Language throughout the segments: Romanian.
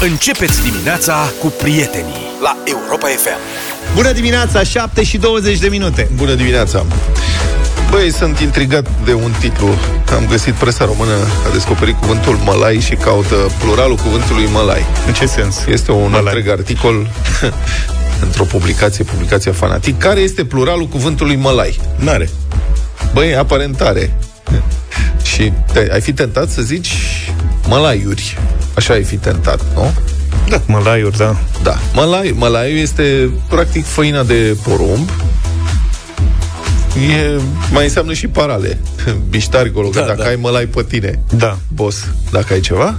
Începeți dimineața cu prietenii la Europa FM. Bună dimineața, 7 și 20 de minute. Bună dimineața! Băi, sunt intrigat de un titlu. Am găsit presa română, a descoperit cuvântul mălai și caută pluralul cuvântului mălai. În ce sens? Este un Mălai. întreg articol într-o publicație, publicația Fanatic. Care este pluralul cuvântului mălai? N-are. Băi, aparent are. și te, ai fi tentat să zici mălaiuri. Așa ai fi tentat, nu? Da, mălaiuri, da. Da. Mălai, mălaiul este practic făina de porumb. E, mai înseamnă și parale. Biștargolo, da, Da, dacă da. ai mălai pe tine, Da. boss, dacă ai ceva.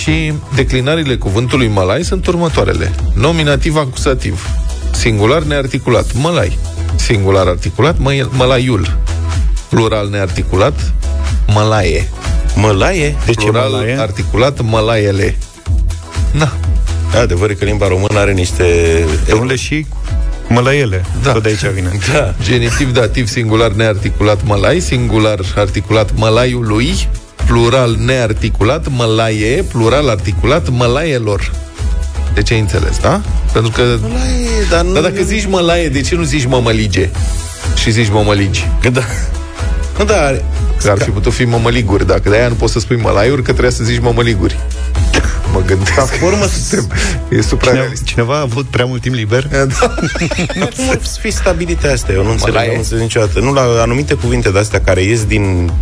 Și declinările cuvântului mălai sunt următoarele. Nominativ acuzativ. Singular nearticulat. Mălai. Singular articulat. Mă, mălaiul. Plural nearticulat. Mălaie. Mălaie? De ce Plural mălaie? articulat. Mălaiele. Na. Adevăr e că limba română are niște... De unde și mălaiele. Da. Tot de aici vine. Da. Genitiv dativ singular nearticulat mălai, singular articulat mălaiului, plural nearticulat mălaie, plural articulat mălaielor. Deci ai înțeles, da? Pentru că... Mălaie, dar nu... Dar dacă zici mălaie, de ce nu zici mămălige? Și zici mămăligi? Da. Nu, da, are... Că ar fi putut fi mămăliguri, dacă de aia nu poți să spui mălaiuri, că trebuie să zici mămăliguri. Mă gândesc. Ca formă Suntem- E supra Cineva, realist. cineva a avut prea mult timp liber? Da. Nu, cum ar fi stabilite astea? Eu nu înțeleg, Mălaie? nu înțeleg niciodată. Nu, la anumite cuvinte de-astea care ies din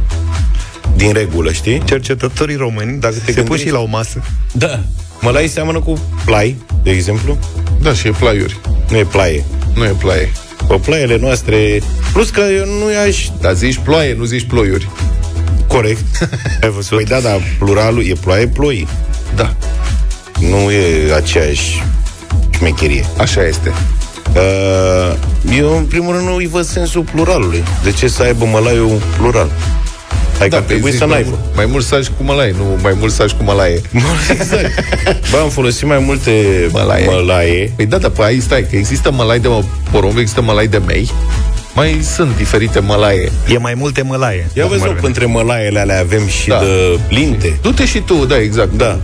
din regulă, știi? Cercetătorii români, dacă te se pun gândești- și la o masă. Da. Mălai seamănă cu plai, de exemplu. Da, și e plaiuri. Nu e plaie. Nu e plaie. Pe plaiele noastre... Plus că eu nu i-aș... Dar zici ploaie, nu zici ploiuri. Corect. Ai văzut? Păi da, dar pluralul e ploaie, ploi. Da, Nu e aceeași șmecherie. așa este. Uh, eu, în primul rând, nu îi văd sensul pluralului. De ce să aibă mălaiul un plural? Adică ar pe trebui zici să mai n-aibă. mult- Mai mult saci cu mălaie, nu mai mult saci cu mălaie. exact. Bă, am folosit mai multe Mălaie. mălaie. Păi da, dar pe aici stai, că există mălai de mă, porumb, există mălai de mei, mai sunt diferite mălaie. E mai multe mălaie. Ia vezi, Cum ar că veni. între mălaiele alea avem și Da. de linte. Du-te și tu, da, exact. Da.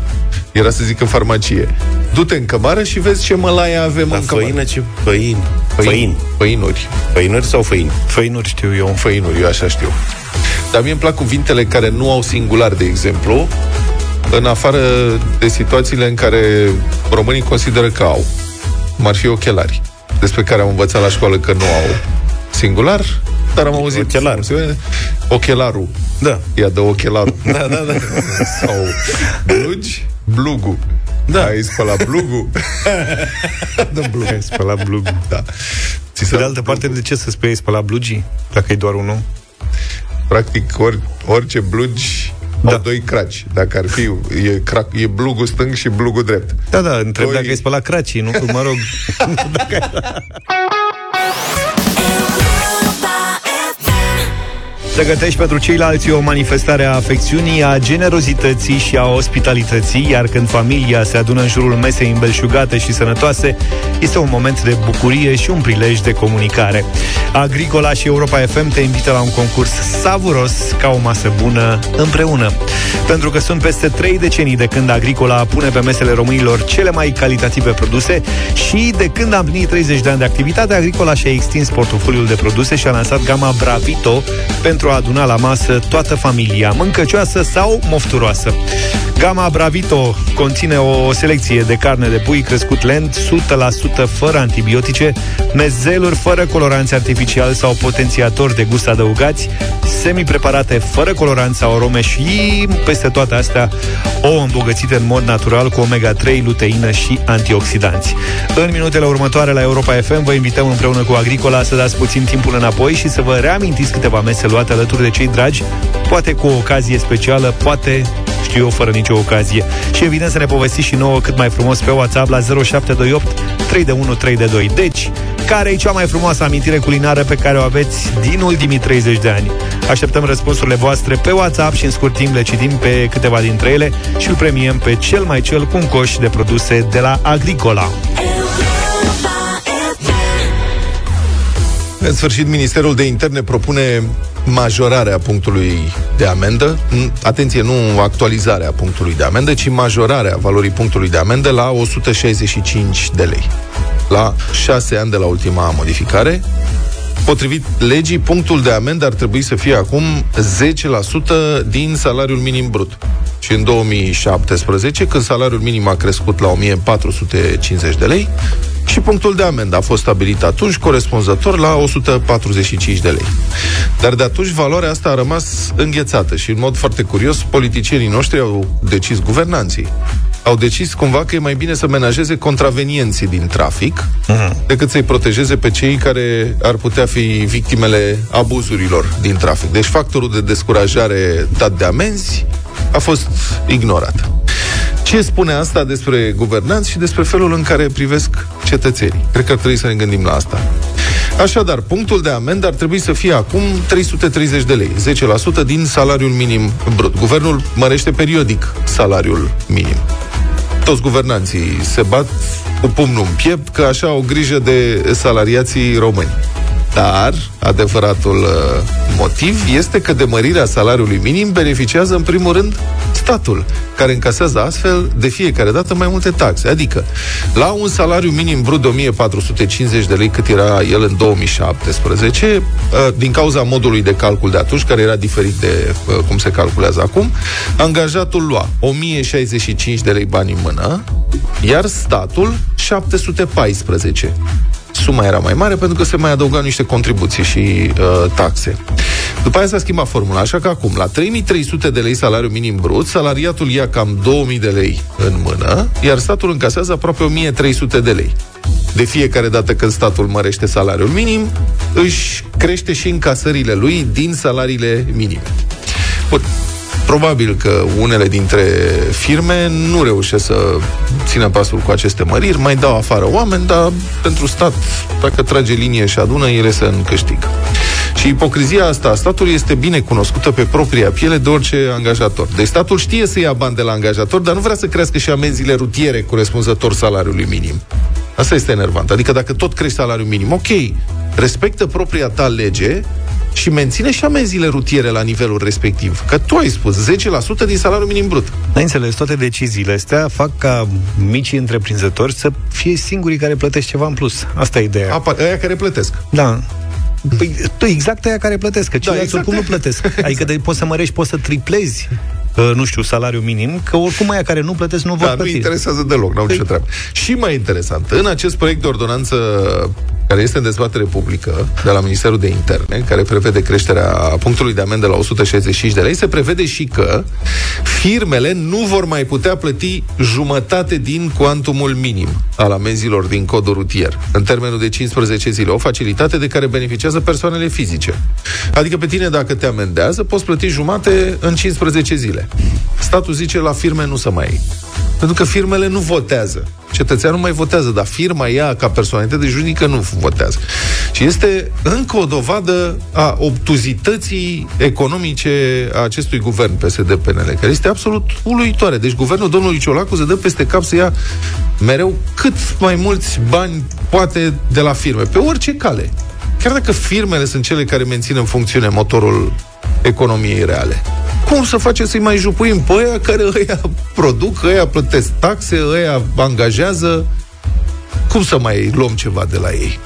Era să zic în farmacie. Du-te în cămară și vezi ce mălaie avem Dar în cămară. făină ce? Făin. Făin. Făinuri. Făinuri sau făini? Făinuri știu eu. Făinuri, eu așa știu. Dar mie îmi plac cuvintele care nu au singular, de exemplu, în afară de situațiile în care românii consideră că au. Cum ar fi ochelari, despre care am învățat la școală că nu au singular, dar am auzit... Ochelar. Ochelarul. Da. Ia de ochelarul. Da, da, da. Sau blugi, blugu. Da. Ai spălat blugu? Da, blug. Ai spălat blug. Da. Ți se Pe de altă parte, de ce să spui ai spălat blugii? Dacă e doar unul? Practic, ori, orice blugi da. Da. au doi craci. Dacă ar fi, e, crac, e blugul stâng și blugul drept. Da, da, întreb Doi- dacă ai spălat cracii, nu, mă rog. Pregătești pentru ceilalți o manifestare a afecțiunii, a generozității și a ospitalității, iar când familia se adună în jurul mesei îmbelșugate și sănătoase, este un moment de bucurie și un prilej de comunicare. Agricola și Europa FM te invită la un concurs savuros ca o masă bună împreună. Pentru că sunt peste trei decenii de când Agricola pune pe mesele românilor cele mai calitative produse și de când a împlinit 30 de ani de activitate, Agricola și-a extins portofoliul de produse și a lansat gama Bravito pentru a aduna la masă toată familia, mâncăcioasă sau mofturoasă. Gama Bravito conține o selecție de carne de pui crescut lent, 100% fără antibiotice, mezeluri fără coloranți artificiali sau potențiatori de gust adăugați, semi-preparate fără coloranți sau arome și, peste toate astea, o îmbogățite în mod natural cu omega-3, luteină și antioxidanți. În minutele următoare la Europa FM vă invităm împreună cu Agricola să dați puțin timpul înapoi și să vă reamintiți câteva mese luate alături de cei dragi, poate cu o ocazie specială, poate știu eu, fără nicio ocazie. Și evident să ne povestiți și nouă cât mai frumos pe WhatsApp la 0728 3 de 1 3 de 2. Deci, care e cea mai frumoasă amintire culinară pe care o aveți din ultimii 30 de ani? Așteptăm răspunsurile voastre pe WhatsApp și în scurt timp le citim pe câteva dintre ele și îl premiem pe cel mai cel cu un coș de produse de la Agricola. În sfârșit, Ministerul de Interne propune majorarea punctului de amendă, atenție, nu actualizarea punctului de amendă, ci majorarea valorii punctului de amendă la 165 de lei. La 6 ani de la ultima modificare, Potrivit legii, punctul de amendă ar trebui să fie acum 10% din salariul minim brut. Și în 2017, când salariul minim a crescut la 1450 de lei, și punctul de amendă a fost stabilit atunci corespunzător la 145 de lei. Dar de atunci valoarea asta a rămas înghețată și în mod foarte curios politicienii noștri au decis guvernanții au decis cumva că e mai bine să menajeze contravenienții din trafic uh-huh. decât să-i protejeze pe cei care ar putea fi victimele abuzurilor din trafic. Deci factorul de descurajare dat de amenzi a fost ignorat. Ce spune asta despre guvernanți și despre felul în care privesc cetățenii? Cred că ar trebui să ne gândim la asta. Așadar, punctul de amendă ar trebui să fie acum 330 de lei, 10% din salariul minim brut. Guvernul mărește periodic salariul minim. Toți guvernanții se bat cu pumnul în piept că așa au grijă de salariații români. Dar adevăratul uh, motiv este că de mărirea salariului minim beneficiază în primul rând statul, care încasează astfel de fiecare dată mai multe taxe. Adică, la un salariu minim brut de 1450 de lei cât era el în 2017, uh, din cauza modului de calcul de atunci, care era diferit de uh, cum se calculează acum, angajatul lua 1065 de lei bani în mână, iar statul 714 suma era mai mare pentru că se mai adăugau niște contribuții și uh, taxe. După aia s-a schimbat formula, așa că acum, la 3300 de lei salariu minim brut, salariatul ia cam 2000 de lei în mână, iar statul încasează aproape 1300 de lei. De fiecare dată când statul mărește salariul minim, își crește și încasările lui din salariile minime. Bun. Probabil că unele dintre firme nu reușesc să țină pasul cu aceste măriri, mai dau afară oameni, dar pentru stat, dacă trage linie și adună, ele se încăștigă. Și ipocrizia asta a statului este bine cunoscută pe propria piele de orice angajator. Deci statul știe să ia bani de la angajator, dar nu vrea să crească și amenziile rutiere corespunzător salariului minim. Asta este enervant. Adică dacă tot crești salariul minim, ok, respectă propria ta lege, și menține și amenziile rutiere la nivelul respectiv. Că tu ai spus 10% din salariul minim brut. Ai înțeles, toate deciziile astea fac ca micii întreprinzători să fie singurii care plătesc ceva în plus. Asta e ideea. Apa, aia care plătesc. Da. Păi, tu exact aia care plătesc, că ceilalți da, exact oricum nu plătesc. Exact. Adică de, poți să mărești, poți să triplezi uh, nu știu, salariu minim, că oricum aia care nu plătesc nu vor da, plăti. nu interesează deloc, n-au păi... ce treabă. Și mai interesant, în acest proiect de ordonanță care este în dezbatere publică de la Ministerul de Interne, care prevede creșterea punctului de amendă la 165 de lei, se prevede și că firmele nu vor mai putea plăti jumătate din cuantumul minim al amenzilor din codul rutier, în termenul de 15 zile, o facilitate de care beneficiază persoanele fizice. Adică pe tine, dacă te amendează, poți plăti jumate în 15 zile. Statul zice la firme nu să mai pentru că firmele nu votează. Cetățeanul mai votează, dar firma ea, ca personalitate juridică, nu votează. Și este încă o dovadă a obtuzității economice a acestui guvern PSD-PNL, care este absolut uluitoare. Deci guvernul domnului Ciolacu se dă peste cap să ia mereu cât mai mulți bani poate de la firme, pe orice cale. Chiar dacă firmele sunt cele care mențin în funcțiune motorul economiei reale. Cum să facem să-i mai jupuim pe ăia care ăia produc, ăia plătesc taxe, ăia angajează? Cum să mai luăm ceva de la ei?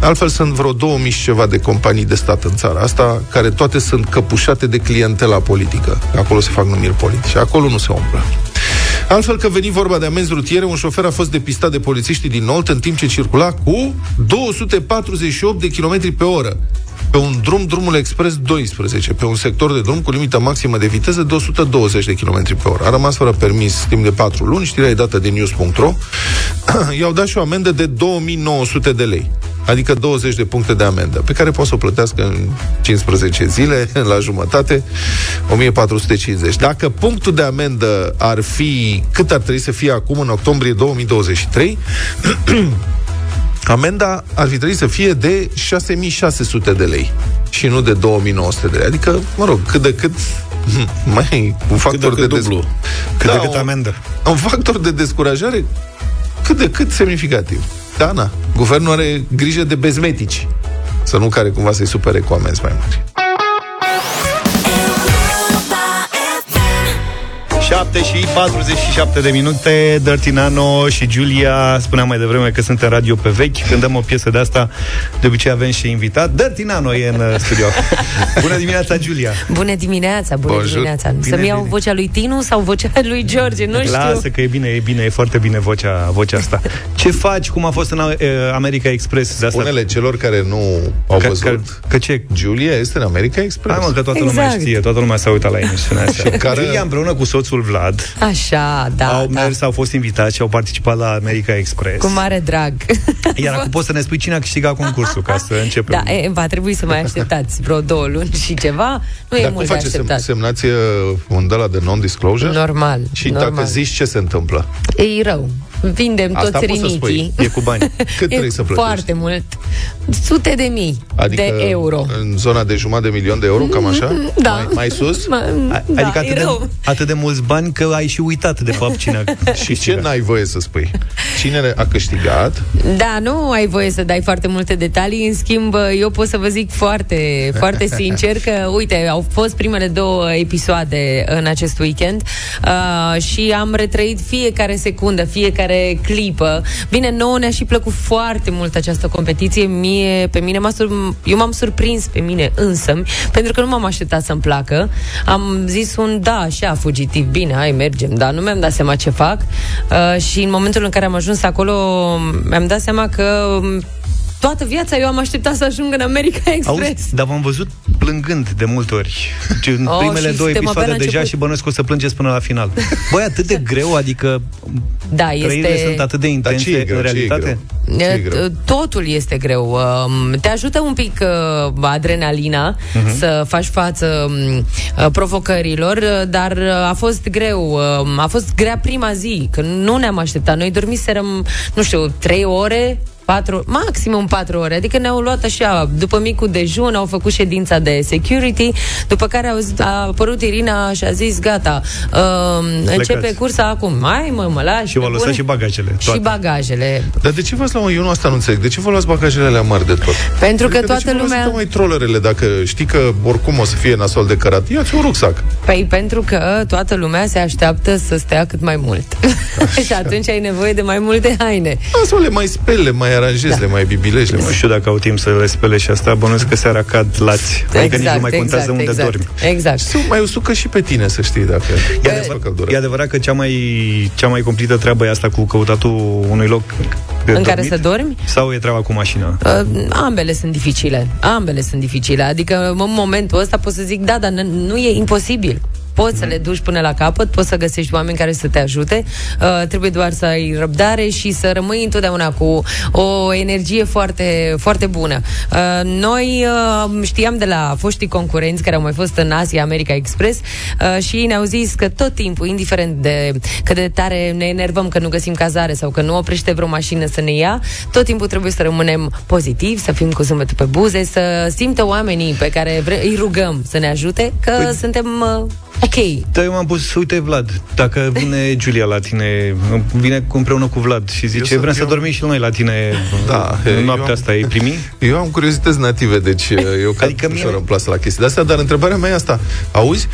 Altfel sunt vreo 2000 și ceva de companii de stat în țara asta, care toate sunt căpușate de clientela politică. Acolo se fac numiri politice. Acolo nu se umblă. Altfel că veni vorba de amenzi rutiere, un șofer a fost depistat de polițiștii din Nolt în timp ce circula cu 248 de km pe oră pe un drum, drumul expres 12, pe un sector de drum cu limită maximă de viteză de 120 de km pe oră. A rămas fără permis timp de 4 luni, știrea e dată de news.ro. I-au dat și o amendă de 2900 de lei adică 20 de puncte de amendă, pe care poți să o plătească în 15 zile, la jumătate, 1450. Dacă punctul de amendă ar fi cât ar trebui să fie acum în octombrie 2023, Amenda ar fi trebuit să fie de 6600 de lei și nu de 2900 de lei. Adică, mă rog, cât de cât mai un factor cât de, de dublu. Des... Cât da, de cât amendă. Un, un factor de descurajare cât de cât semnificativ. Da, na. Guvernul are grijă de bezmetici. Să nu care cumva să-i supere cu amenzi mai mari. 7 și 47 de minute Dirty Nano și Giulia Spuneam mai devreme că sunt în radio pe vechi Când dăm o piesă de asta De obicei avem și invitat Dirty Nano e în uh, studio Bună dimineața, Giulia Bună dimineața, bună Bonjour. dimineața Bine, Să-mi iau bine. vocea lui Tinu sau vocea lui George, nu știu Lasă că e bine, e bine, e foarte bine vocea, vocea asta Ce faci, cum a fost în uh, America Express de asta? Unele celor care nu au că, văzut că, că ce? Julia este în America Express. Hai mă, că toată lumea Exact. știe, toată lumea s-a uitat la emisiunea asta. care- Giulia împreună cu soțul Vlad Așa, da, au da mers, au fost invitați și au participat la America Express. Cu mare drag Iar acum poți să ne spui cine a câștigat concursul, ca să începem. Da, e, va trebui să mai așteptați vreo două luni și ceva Nu e Dar cum mult de face sem- așteptat semnație un de la de non-disclosure? Normal, Și normal. dacă zici ce se întâmplă? E rău Vindem Asta toți poți să spui. rinichii E cu bani. Cât E trebuie să plătești? foarte mult Sute de mii Adică de euro în zona de jumătate de milion de euro, cam așa? Da. Mai, mai sus? Ma, A- da, adică e atât de, rău. atât de mulți bani că ai și uitat de fapt cine a Și ce n-ai voie să spui? Cine a câștigat? Da, nu ai voie să dai foarte multe detalii, în schimb, eu pot să vă zic foarte, foarte sincer că, uite, au fost primele două episoade în acest weekend uh, și am retrăit fiecare secundă, fiecare clipă. Bine, nouă ne-a și plăcut foarte mult această competiție. Mie, pe mine m-a sur... eu m-am surprins pe mine însă, pentru că nu m-am așteptat să-mi placă. Am zis un da, așa, fugitiv, bine, hai, mergem, dar nu mi-am dat seama ce fac uh, și în momentul în care am ajuns acolo mi-am dat seama că um, toată viața eu am așteptat să ajung în America Express. Auzi, dar v-am văzut plângând de multe ori. Ce În Oh, primele și două suntem abia episoade la deja început. și bănuiesc că o să plângeți până la final. Băi, atât de greu, adică Da, trăirile este... sunt atât de Dar intense ce e greu? în Ce e realitate. greu? Ce e greu? Totul este greu. Um, Te ajută un pic uh, adrenalina Mhm. să faci față um, uh, provocărilor, uh, dar uh, a fost greu. um, A fost grea prima zi, că nu ne-am așteptat. Noi dormiserăm, nu știu, trei ore, patru, maximum patru ore. Adică ne-au luat așa, după micul dejun, au făcut ședința de security, după care au, zis- a apărut Irina și a zis, gata, um, începe cursa acum. Mai mă, mă lași. Și v-au pe lăsat bune? și bagajele. Și toate. bagajele. Dar de ce v-ați luat, eu nu asta nu înțeleg, de ce vă luați bagajele alea mari de tot? Pentru că Adică de ce toată vă luați lumea... mai trollerele dacă știi că oricum o să fie nasol de cărat? Ia-ți un rucsac. Păi pentru că toată lumea se așteaptă să stea cât mai mult. și atunci ai nevoie de mai multe haine. Asta le mai speli, le mai aranjezi, le mai bibilești, le Nu mai... știu dacă au timp să le spele și asta, bănuiesc că seara cad lați. Adică nici nu mai contează unde exact. dormi. Exact. Se mai usucă și pe tine, să știi, dacă E, e adevărat, căldură. e adevărat că cea mai, cea mai complită treabă e asta cu căutatul unui loc de În care dormit? să dormi? Sau e treaba cu mașina? Uh, ambele sunt dificile. Ambele sunt dificile. Adică în momentul ăsta pot să zic, da, dar n- nu e imposibil. Poți să le duci până la capăt, poți să găsești oameni care să te ajute, uh, trebuie doar să ai răbdare și să rămâi întotdeauna cu o energie foarte, foarte bună. Uh, noi uh, știam de la foștii concurenți care au mai fost în Asia America Express uh, și ei ne-au zis că tot timpul, indiferent de cât de tare ne enervăm că nu găsim cazare sau că nu oprește vreo mașină să ne ia, tot timpul trebuie să rămânem pozitivi, să fim cu zâmbetul pe buze, să simtă oamenii pe care vre- îi rugăm să ne ajute că păi... suntem uh, ok. Da, eu m-am pus, uite Vlad, dacă vine Giulia la tine, vine cu- împreună cu Vlad și zice, sunt- vrem să eu- dormim și noi la tine Da, în eu noaptea am- asta, ai primi? Eu am curiozități native, deci eu cad Adică adică mie- ușor în plasă la chestii de astea, dar întrebarea mea e asta. Auzi,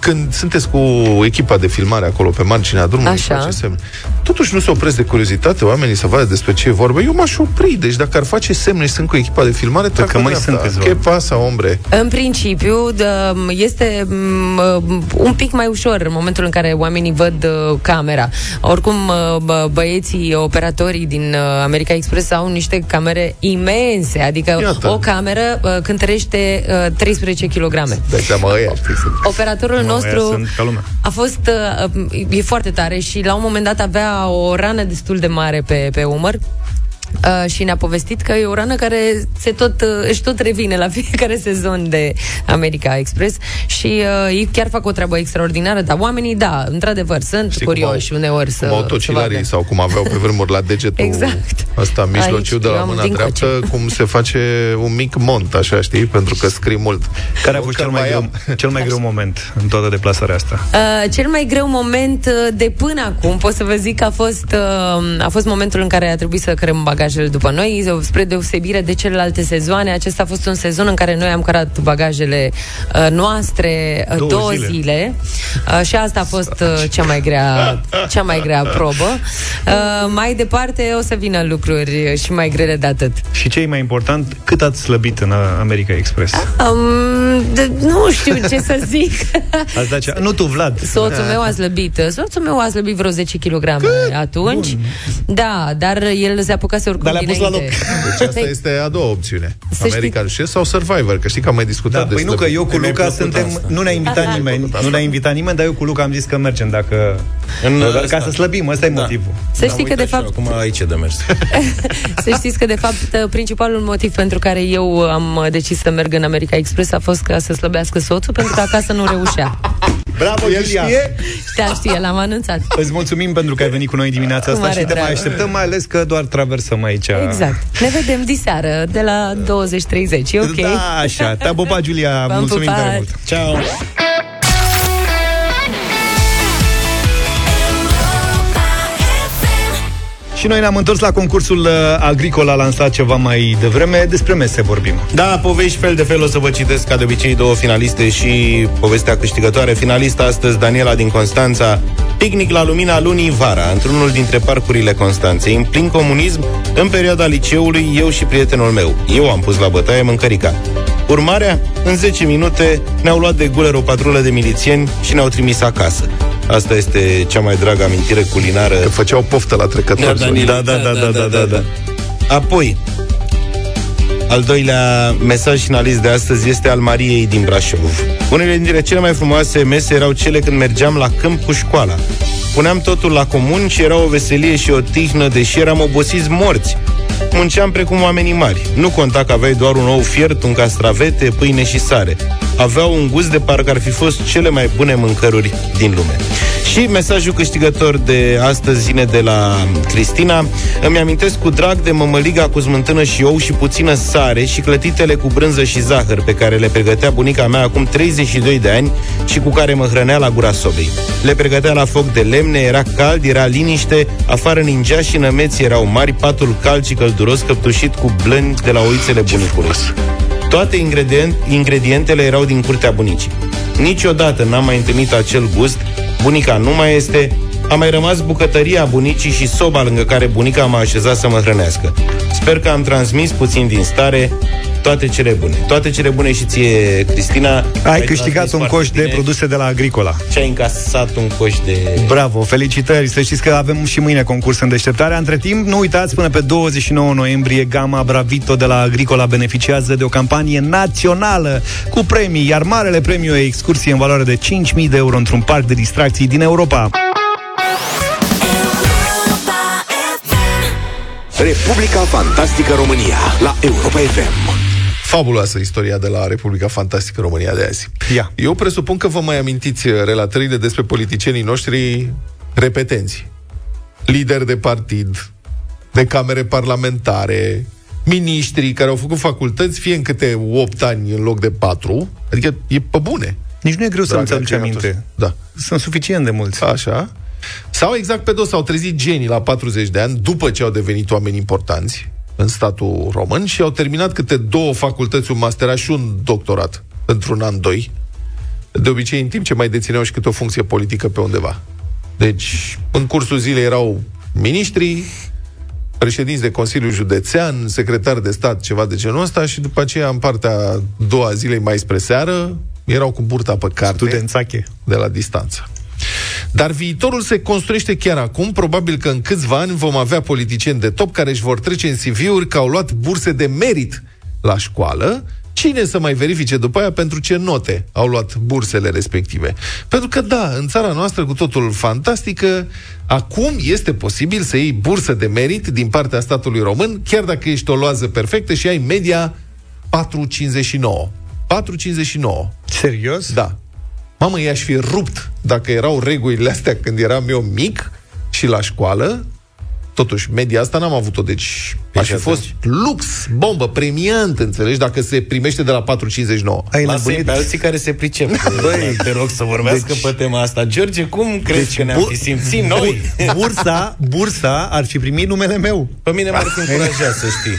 când sunteți cu echipa de filmare acolo pe marginea drumului, Așa. face semn, totuși nu se opresc de curiozitate oamenii să vadă despre ce e vorba. Eu m-aș opri, deci dacă ar face semne și sunt cu echipa de filmare, trag că pe mai dreapta. sunt câțiva. Ce pasa, ombre? În principiu, dă, este m, un pic mai ușor în momentul în care oamenii văd uh, camera. Oricum, uh, bă, băieții, operatorii din uh, America Express au niște camere imense, adică Iată. o cameră uh, cântărește uh, 13 kg. Dai seama, ăia, știi, sunt. Operatorul Mă, nostru ăia sunt ca lumea. a fost uh, e foarte tare și la un moment dat avea o rană destul de mare pe, pe umăr Uh, și ne-a povestit că e o rană care se tot, uh, își tot revine la fiecare sezon de America Express și uh, ei chiar fac o treabă extraordinară, dar oamenii, da, într-adevăr, sunt Știi curioși cum au- uneori să, cum au să tocilarii vadă. sau cum aveau pe vremuri la degetul Exact. Ăsta mijlociu Aici, de eu la am mâna dincoce. dreaptă, cum se face un mic mont, așa, știi? Pentru că scrii mult. Care a Eu fost că cel mai, greu, am. cel mai greu moment în toată deplasarea asta? Uh, cel mai greu moment uh, de până acum, pot să vă zic că a fost, uh, a fost momentul în care a trebuit să creăm bagajele bagajele după noi, spre deosebire de celelalte sezoane. Acesta a fost un sezon în care noi am cărat bagajele uh, noastre uh, Două două, zile. zile, uh, și asta a fost uh, cea mai grea, cea mai grea probă. Uh, mai departe o să vină lucruri și mai grele de atât. Și ce e mai important, cât ați slăbit în America Express? Um, de, nu știu ce să zic. Ați dat cea... Nu tu, Vlad. Soțul meu a slăbit. Soțul meu a slăbit vreo 10 kg atunci. Da, dar el se apucase oricum Dar le-a pus la dinainte. Deci asta este a doua opțiune. Să știi- American Chef sau Survivor, că știi că am mai discutat Da, păi despre... nu, că eu cu Mi-a Luca plăcut suntem... asta. Nu ne-a invitat nimeni, nu ne-a invitat nimeni, dar eu cu Luca am zis că mergem dacă... În Ca ăsta. să slăbim, ăsta e Da. motivul. Să Am știi că, uitat de și fapt, Acum aici e de mers. să știți că, de fapt, principalul motiv pentru care eu am decis să merg în America Express a fost ca să slăbească soțul, pentru că acasă nu reușea. Bravo, El Julia! știe? Știa, știe, l-am anunțat. Îți mulțumim pentru că ai venit cu noi dimineața Cu asta mare și te drag. mai așteptăm, mai ales că doar traversăm aici. Exact. Ne vedem diseară, de la 20.30. E ok? Da, așa. Te-a pupat, Julia. V-am Mulțumim pupat. tare mult. Ciao. Și noi ne-am întors la concursul uh, agricol a lansat ceva mai devreme. Despre mese vorbim. Da, povești fel de fel o să vă citesc ca de obicei două finaliste și povestea câștigătoare. Finalista astăzi, Daniela din Constanța, picnic la lumina lunii vara, într-unul dintre parcurile Constanței. În plin comunism, în perioada liceului, eu și prietenul meu. Eu am pus la bătaie mâncărica. Urmarea, în 10 minute, ne-au luat de guler o patrulă de milițieni și ne-au trimis acasă. Asta este cea mai dragă amintire culinară Că făceau poftă la trecători. da, da, da, da, da, da, da. Apoi, al doilea mesaj finalist de astăzi este al Mariei din Brașov. Unele dintre cele mai frumoase mese erau cele când mergeam la câmp cu școala. Puneam totul la comun și era o veselie și o tihnă, deși eram obosiți morți. Munceam precum oamenii mari. Nu conta că aveai doar un ou fiert, un castravete, pâine și sare. Aveau un gust de parcă ar fi fost cele mai bune mâncăruri din lume. Și mesajul câștigător de astăzi vine de la Cristina. Îmi amintesc cu drag de mămăliga cu smântână și ou și puțină sare și clătitele cu brânză și zahăr pe care le pregătea bunica mea acum 32 de ani și cu care mă hrănea la gura sobei. Le pregătea la foc de lemne, era cald, era liniște, afară ningea și nămeții erau mari, patul cald și călduros căptușit cu blâni de la oițele bunicului. Toate ingredient, ingredientele erau din curtea bunicii. Niciodată n-am mai întâlnit acel gust, bunica nu mai este, a mai rămas bucătăria bunicii și soba lângă care bunica m-a așezat să mă hrănească. Sper că am transmis puțin din stare toate cele bune. Toate cele bune și ție, Cristina. Ai câștigat transmis un foarte coș de bine produse de la Agricola. Și ai încasat un coș de... Bravo, felicitări! Să știți că avem și mâine concurs în deșteptare. Între timp, nu uitați, până pe 29 noiembrie, Gama Bravito de la Agricola beneficiază de o campanie națională cu premii, iar marele premiu e excursie în valoare de 5.000 de euro într-un parc de distracții din Europa. Republica Fantastică România la Europa FM. Fabuloasă istoria de la Republica Fantastică România de azi. Ia. Eu presupun că vă mai amintiți uh, relatările despre politicienii noștri repetenți. Lideri de partid, de camere parlamentare, miniștri care au făcut facultăți fie în câte 8 ani în loc de 4. Adică e pe bune. Nici nu e greu să Dragă nu-ți aduci creator. aminte. Da. Sunt suficient de mulți. Așa. Sau exact pe dos, s-au trezit genii la 40 de ani, după ce au devenit oameni importanți în statul român și au terminat câte două facultăți, un masterat și un doctorat într-un an, doi. De obicei, în timp ce mai dețineau și câte o funcție politică pe undeva. Deci, în cursul zilei erau miniștri, președinți de Consiliu Județean, secretar de stat, ceva de genul ăsta și după aceea, în partea a doua zilei mai spre seară, erau cu burta pe carte Studențache. de la distanță. Dar viitorul se construiește chiar acum. Probabil că în câțiva ani vom avea politicieni de top care își vor trece în CV-uri că au luat burse de merit la școală. Cine să mai verifice după aia pentru ce note au luat bursele respective? Pentru că, da, în țara noastră, cu totul fantastică, acum este posibil să iei bursă de merit din partea statului român, chiar dacă ești o loază perfectă și ai media 4,59. 4,59. Serios? Da. Mamă, i-aș fi rupt dacă erau regulile astea când eram eu mic și la școală. Totuși, media asta n-am avut-o, deci Păi aș fi și fost lux, bombă, premiant, înțelegi, dacă se primește de la 4,59. Ai Lasă-i nebunit? pe alții care se pricep. Băi, te rog să vorbească deci, pe tema asta. George, cum crezi deci, că ne-am bu- fi simțit noi? Bursa, bursa ar fi primit numele meu. Pe mine m-ar fi încurajat, să știi.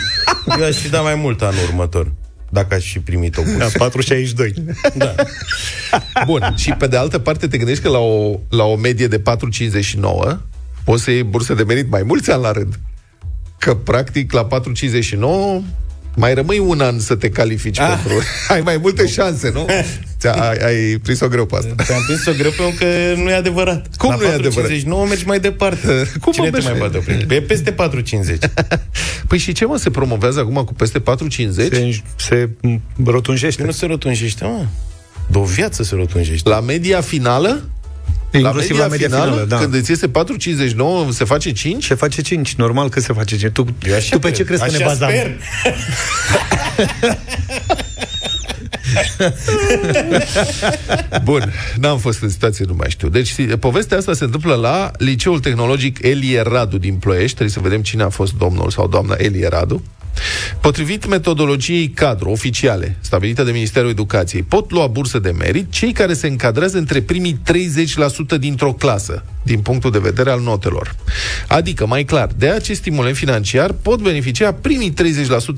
Eu aș fi dat mai mult anul următor. Dacă aș fi primit o Da, bursă. 462. Da. Bun, și pe de altă parte te gândești că la o, la o medie de 4,59 poți să iei bursă de merit mai mulți ani la rând. Că, practic, la 4,59 mai rămâi un an să te califici Ah. pentru... Ai mai multe șanse, nu? Ți-a, ai, ai prins-o greu pe asta. Te-am prins o greu pentru că nu e adevărat. Cum la nu e adevărat? 4,59 mergi mai departe. Cum Cine mă te mai mergi? bate oprit? E peste 4,50. Păi și ce, mă, se promovează acum cu peste 4,50? Se, se m, rotunjește. Nu se rotunjește, mă. De o viață se rotunjește. La media finală? Inclusiv la media finală, da. Când îți iese 4,59, se face 5? Se face 5, normal că se face 5. Tu, Eu așa tu pe cred. ce crezi că Așa ne bazam? Sper. Bun, n-am fost în situație, nu mai știu. Deci, povestea asta se întâmplă la Liceul Tehnologic Elie Radu din Ploiești. Trebuie să vedem cine a fost domnul sau doamna Elie Radu. Potrivit metodologiei cadru oficiale stabilite de Ministerul Educației, pot lua bursă de merit cei care se încadrează între primii 30% dintr-o clasă, din punctul de vedere al notelor. Adică, mai clar, de acest stimulent financiar pot beneficia primii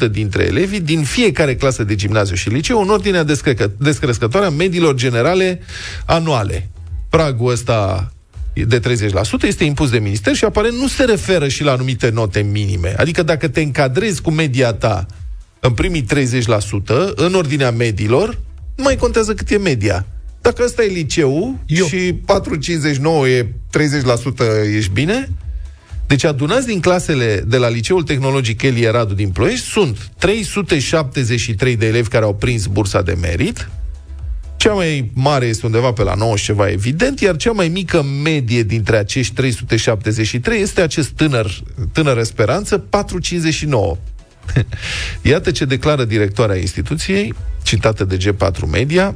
30% dintre elevii din fiecare clasă de gimnaziu și liceu în ordinea descrecă- descrescătoare a mediilor generale anuale. Pragul ăsta de 30% este impus de minister și aparent nu se referă și la anumite note minime. Adică dacă te încadrezi cu media ta în primii 30%, în ordinea mediilor, nu mai contează cât e media. Dacă ăsta e liceu Eu. și 4,59 e 30% ești bine, deci adunați din clasele de la Liceul Tehnologic Elie Radu din Ploiești sunt 373 de elevi care au prins bursa de merit, cea mai mare este undeva pe la 9 și ceva, evident, iar cea mai mică medie dintre acești 373 este acest tânăr, tânără speranță, 459. Iată ce declară directoarea instituției, citată de G4 Media,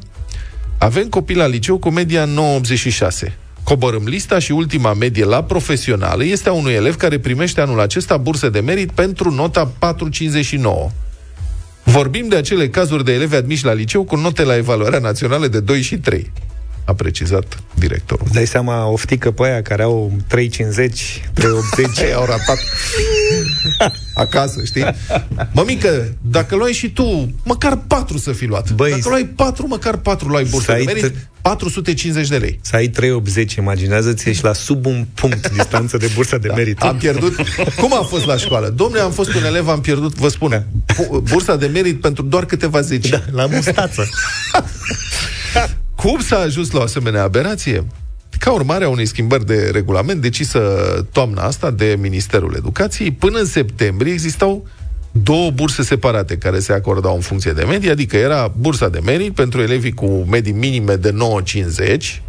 avem copii la liceu cu media 986. Coborâm lista și ultima medie la profesională este a unui elev care primește anul acesta bursă de merit pentru nota 459. Vorbim de acele cazuri de elevi admiși la liceu cu note la evaluarea națională de 2 și 3, a precizat directorul. Îți dai seama, oftică pe aia care au 350, 380. Ei au ratat acasă, știi? Mămică, dacă luai și tu, măcar patru să fi luat. Băi, dacă luai patru, măcar patru luai bursă să de ai merit, t- 450 de lei. Să ai 380, imaginează-ți, ești la sub un punct distanță de bursa de merit. Am pierdut. Cum a fost la școală? Domnule, am fost un elev, am pierdut, vă spun, bu- bursa de merit pentru doar câteva zeci. Da, la mustață. Cum s-a ajuns la o asemenea aberație? Ca urmare a unei schimbări de regulament decisă toamna asta de Ministerul Educației, până în septembrie existau două burse separate care se acordau în funcție de medie, adică era bursa de merit pentru elevii cu medii minime de 9,50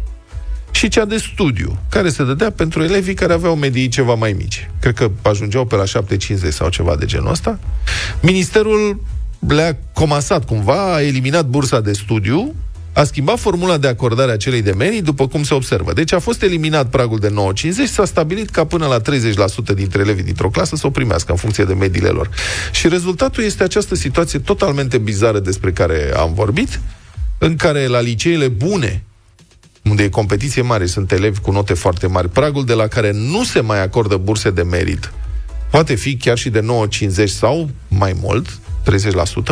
și cea de studiu, care se dădea pentru elevii care aveau medii ceva mai mici. Cred că ajungeau pe la 7,50 sau ceva de genul ăsta. Ministerul le-a comasat cumva, a eliminat bursa de studiu, a schimbat formula de acordare a celei de merit, după cum se observă. Deci a fost eliminat pragul de 9,50 și s-a stabilit ca până la 30% dintre elevii dintr-o clasă să o primească în funcție de mediile lor. Și rezultatul este această situație totalmente bizară despre care am vorbit, în care la liceele bune, unde e competiție mare, sunt elevi cu note foarte mari, pragul de la care nu se mai acordă burse de merit poate fi chiar și de 9,50 sau mai mult,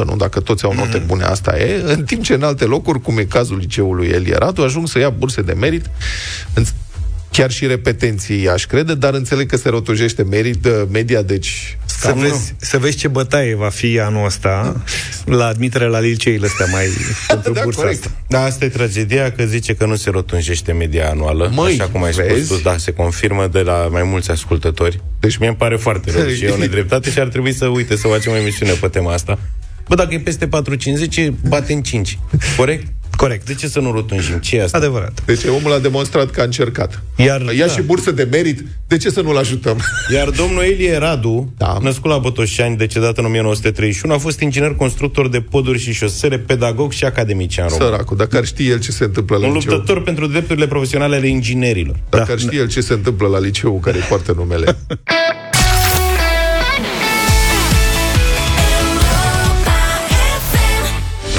30%, nu? Dacă toți au note bune, asta e. În timp ce în alte locuri, cum e cazul liceului Elie Radu, ajung să ia burse de merit în chiar și repetenții, aș crede, dar înțeleg că se rotujește merit, media, deci... Să cam vezi, să vezi ce bătaie va fi anul ăsta la admitere la liceile astea mai pentru Da, bursa corect. asta. Da, asta e tragedia, că zice că nu se rotunjește media anuală. Măi, așa cum ai vezi? spus tu, da, se confirmă de la mai mulți ascultători. Deci mie îmi pare foarte rău și e o nedreptate și ar trebui să uite să facem o emisiune pe tema asta. Bă, dacă e peste 4,50, bate în 5. Corect? Corect. De ce să nu rotunjim? Ce e asta? Adevărat. Deci omul a demonstrat că a încercat. Iar, Ia da. și bursă de merit, de ce să nu-l ajutăm? Iar domnul Elie Radu, Da. născut la Botoșani, decedat în 1931, a fost inginer constructor de poduri și șosele, pedagog și academician român. Săracul, dacă ar ști el ce se întâmplă la Un liceu. luptător pentru drepturile profesionale ale inginerilor. Dacă ar ști el ce se întâmplă la liceu care îi poartă numele.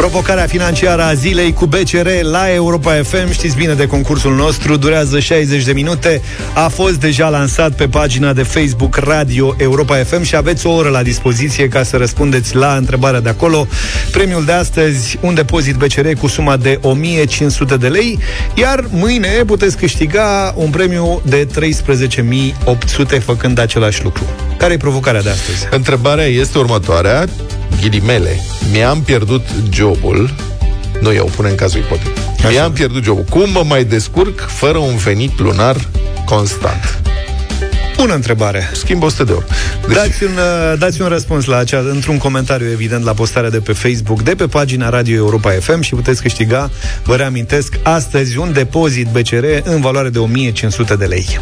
Provocarea financiară a zilei cu BCR la Europa FM. Știți bine de concursul nostru, durează 60 de minute. A fost deja lansat pe pagina de Facebook Radio Europa FM și aveți o oră la dispoziție ca să răspundeți la întrebarea de acolo. Premiul de astăzi, un depozit BCR cu suma de 1500 de lei, iar mâine puteți câștiga un premiu de 13.800 făcând același lucru. Care e provocarea de astăzi? Întrebarea este următoarea, ghilimele. Mi-am pierdut jobul, nu eu, pune în cazul ipotetic. Mi-am pierdut jobul. Cum mă mai descurc fără un venit lunar constant? Bună întrebare. Schimb 100 de euro. Deci... Dați, un, uh, dați un răspuns la acea, într-un comentariu, evident, la postarea de pe Facebook, de pe pagina Radio Europa FM și puteți câștiga, vă reamintesc, astăzi un depozit BCR în valoare de 1500 de lei.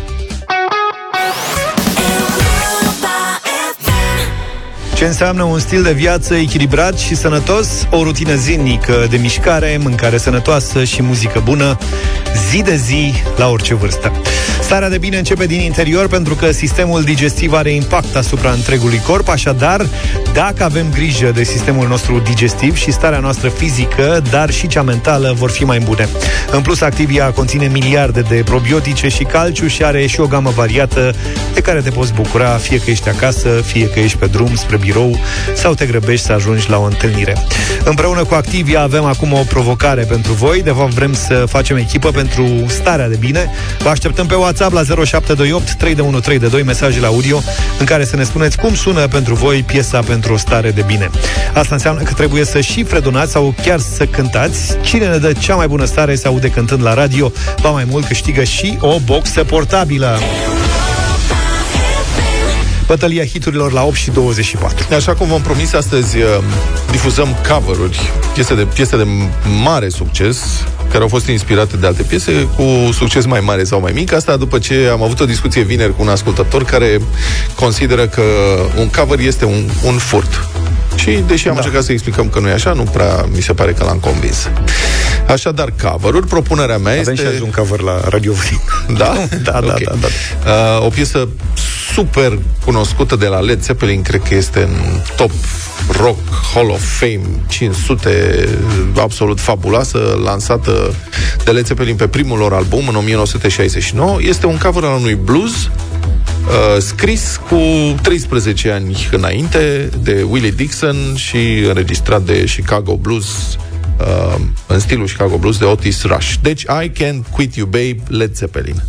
Ce înseamnă un stil de viață echilibrat și sănătos, o rutină zilnică de mișcare, mâncare sănătoasă și muzică bună, zi de zi, la orice vârstă. Starea de bine începe din interior pentru că sistemul digestiv are impact asupra întregului corp, așadar, dacă avem grijă de sistemul nostru digestiv și starea noastră fizică, dar și cea mentală vor fi mai bune. În plus, Activia conține miliarde de probiotice și calciu și are și o gamă variată de care te poți bucura, fie că ești acasă, fie că ești pe drum spre birou sau te grăbești să ajungi la o întâlnire. Împreună cu Activia avem acum o provocare pentru voi, de fapt vrem să facem echipă pentru starea de bine. Vă așteptăm pe WhatsApp la 0728 3132 mesaje la audio în care să ne spuneți cum sună pentru voi piesa pentru o stare de bine. Asta înseamnă că trebuie să și fredonați sau chiar să cântați. Cine ne dă cea mai bună stare se aude cântând la radio, ba mai mult câștigă și o boxă portabilă. Bătălia hiturilor la 8 și 24. Așa cum v-am promis, astăzi uh, difuzăm cover-uri, piese de, piese de mare succes, care au fost inspirate de alte piese, cu succes mai mare sau mai mic. Asta după ce am avut o discuție vineri cu un ascultător care consideră că un cover este un, un furt. Și, deși am da. încercat să explicăm că nu e așa, nu prea mi se pare că l-am convins. Așadar, cover-uri, propunerea mea Avem este... și azi un cover la Radio Da? da, da, okay. da, da. Uh, o piesă super cunoscută de la Led Zeppelin, cred că este în top rock Hall of Fame 500, absolut fabuloasă, lansată de Led Zeppelin pe primul lor album în 1969. Este un cover al unui blues uh, scris cu 13 ani înainte de Willie Dixon și înregistrat de Chicago Blues uh, în stilul Chicago Blues de Otis Rush. Deci I Can't Quit You Babe, Led Zeppelin.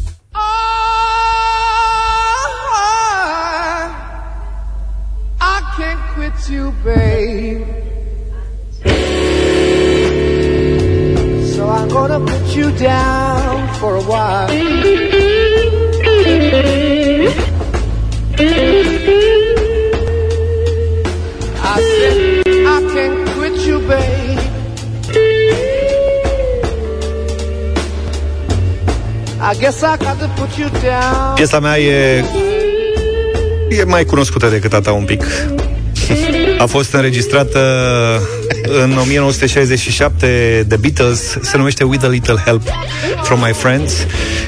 Piesa mea e e mai cunoscută decât a ta un pic. A fost înregistrată în 1967 de Beatles, se numește With a Little Help from My Friends.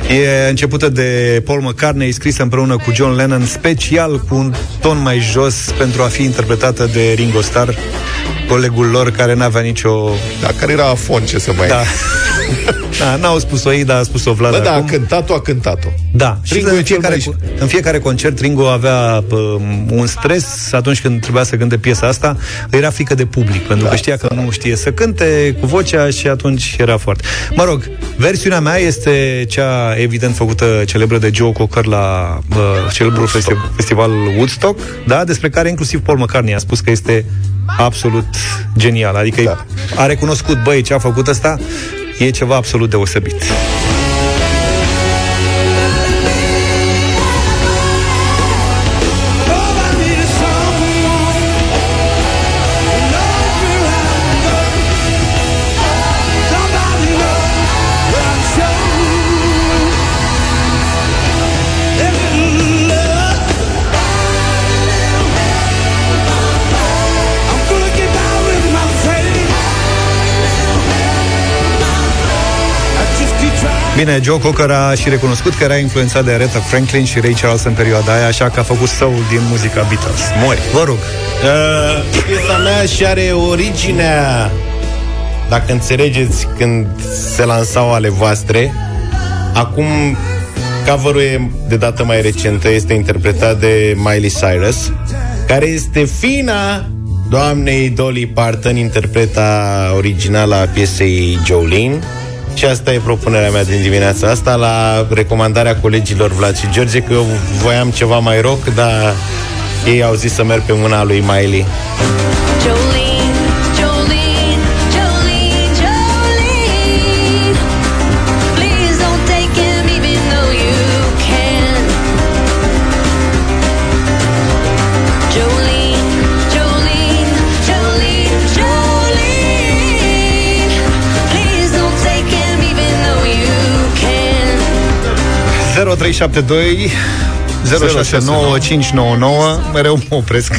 E începută de Paul McCartney, scrisă împreună cu John Lennon, special cu un ton mai jos pentru a fi interpretată de Ringo Starr, colegul lor care n-avea nicio... Da, care era afon, ce să mai... Da. Da, n-au spus-o ei, dar a spus-o Vlad Bă, da, a cântat-o, a cântat-o. Da, și Ringo în fiecare, în fiecare concert Ringo avea um, un stres atunci când trebuia să cânte piesa asta, era frică de public, pentru da, că știa că da. nu știe să cânte cu vocea și atunci era foarte. Mă rog, versiunea mea este cea evident făcută celebră de Joe Cocker la uh, celebrul festi- festival Woodstock, da, despre care inclusiv Paul McCartney a spus că este absolut genial. Adică da. a recunoscut, băi, ce a făcut ăsta e ceva absolut deosebit. Bine, Joe Cocker a și recunoscut că era influențat de Aretha Franklin și Ray Charles în perioada aia, așa că a făcut soul din muzica Beatles. Mori, vă rog. Uh, piesa mea și are originea dacă înțelegeți când se lansau ale voastre, acum cover e de dată mai recentă, este interpretat de Miley Cyrus, care este fina doamnei Dolly Parton, interpreta originală a piesei Jolene. Și asta e propunerea mea din dimineața asta La recomandarea colegilor Vlad și George Că eu voiam ceva mai rock Dar ei au zis să merg pe mâna lui Miley 0372 069599 Mereu mă opresc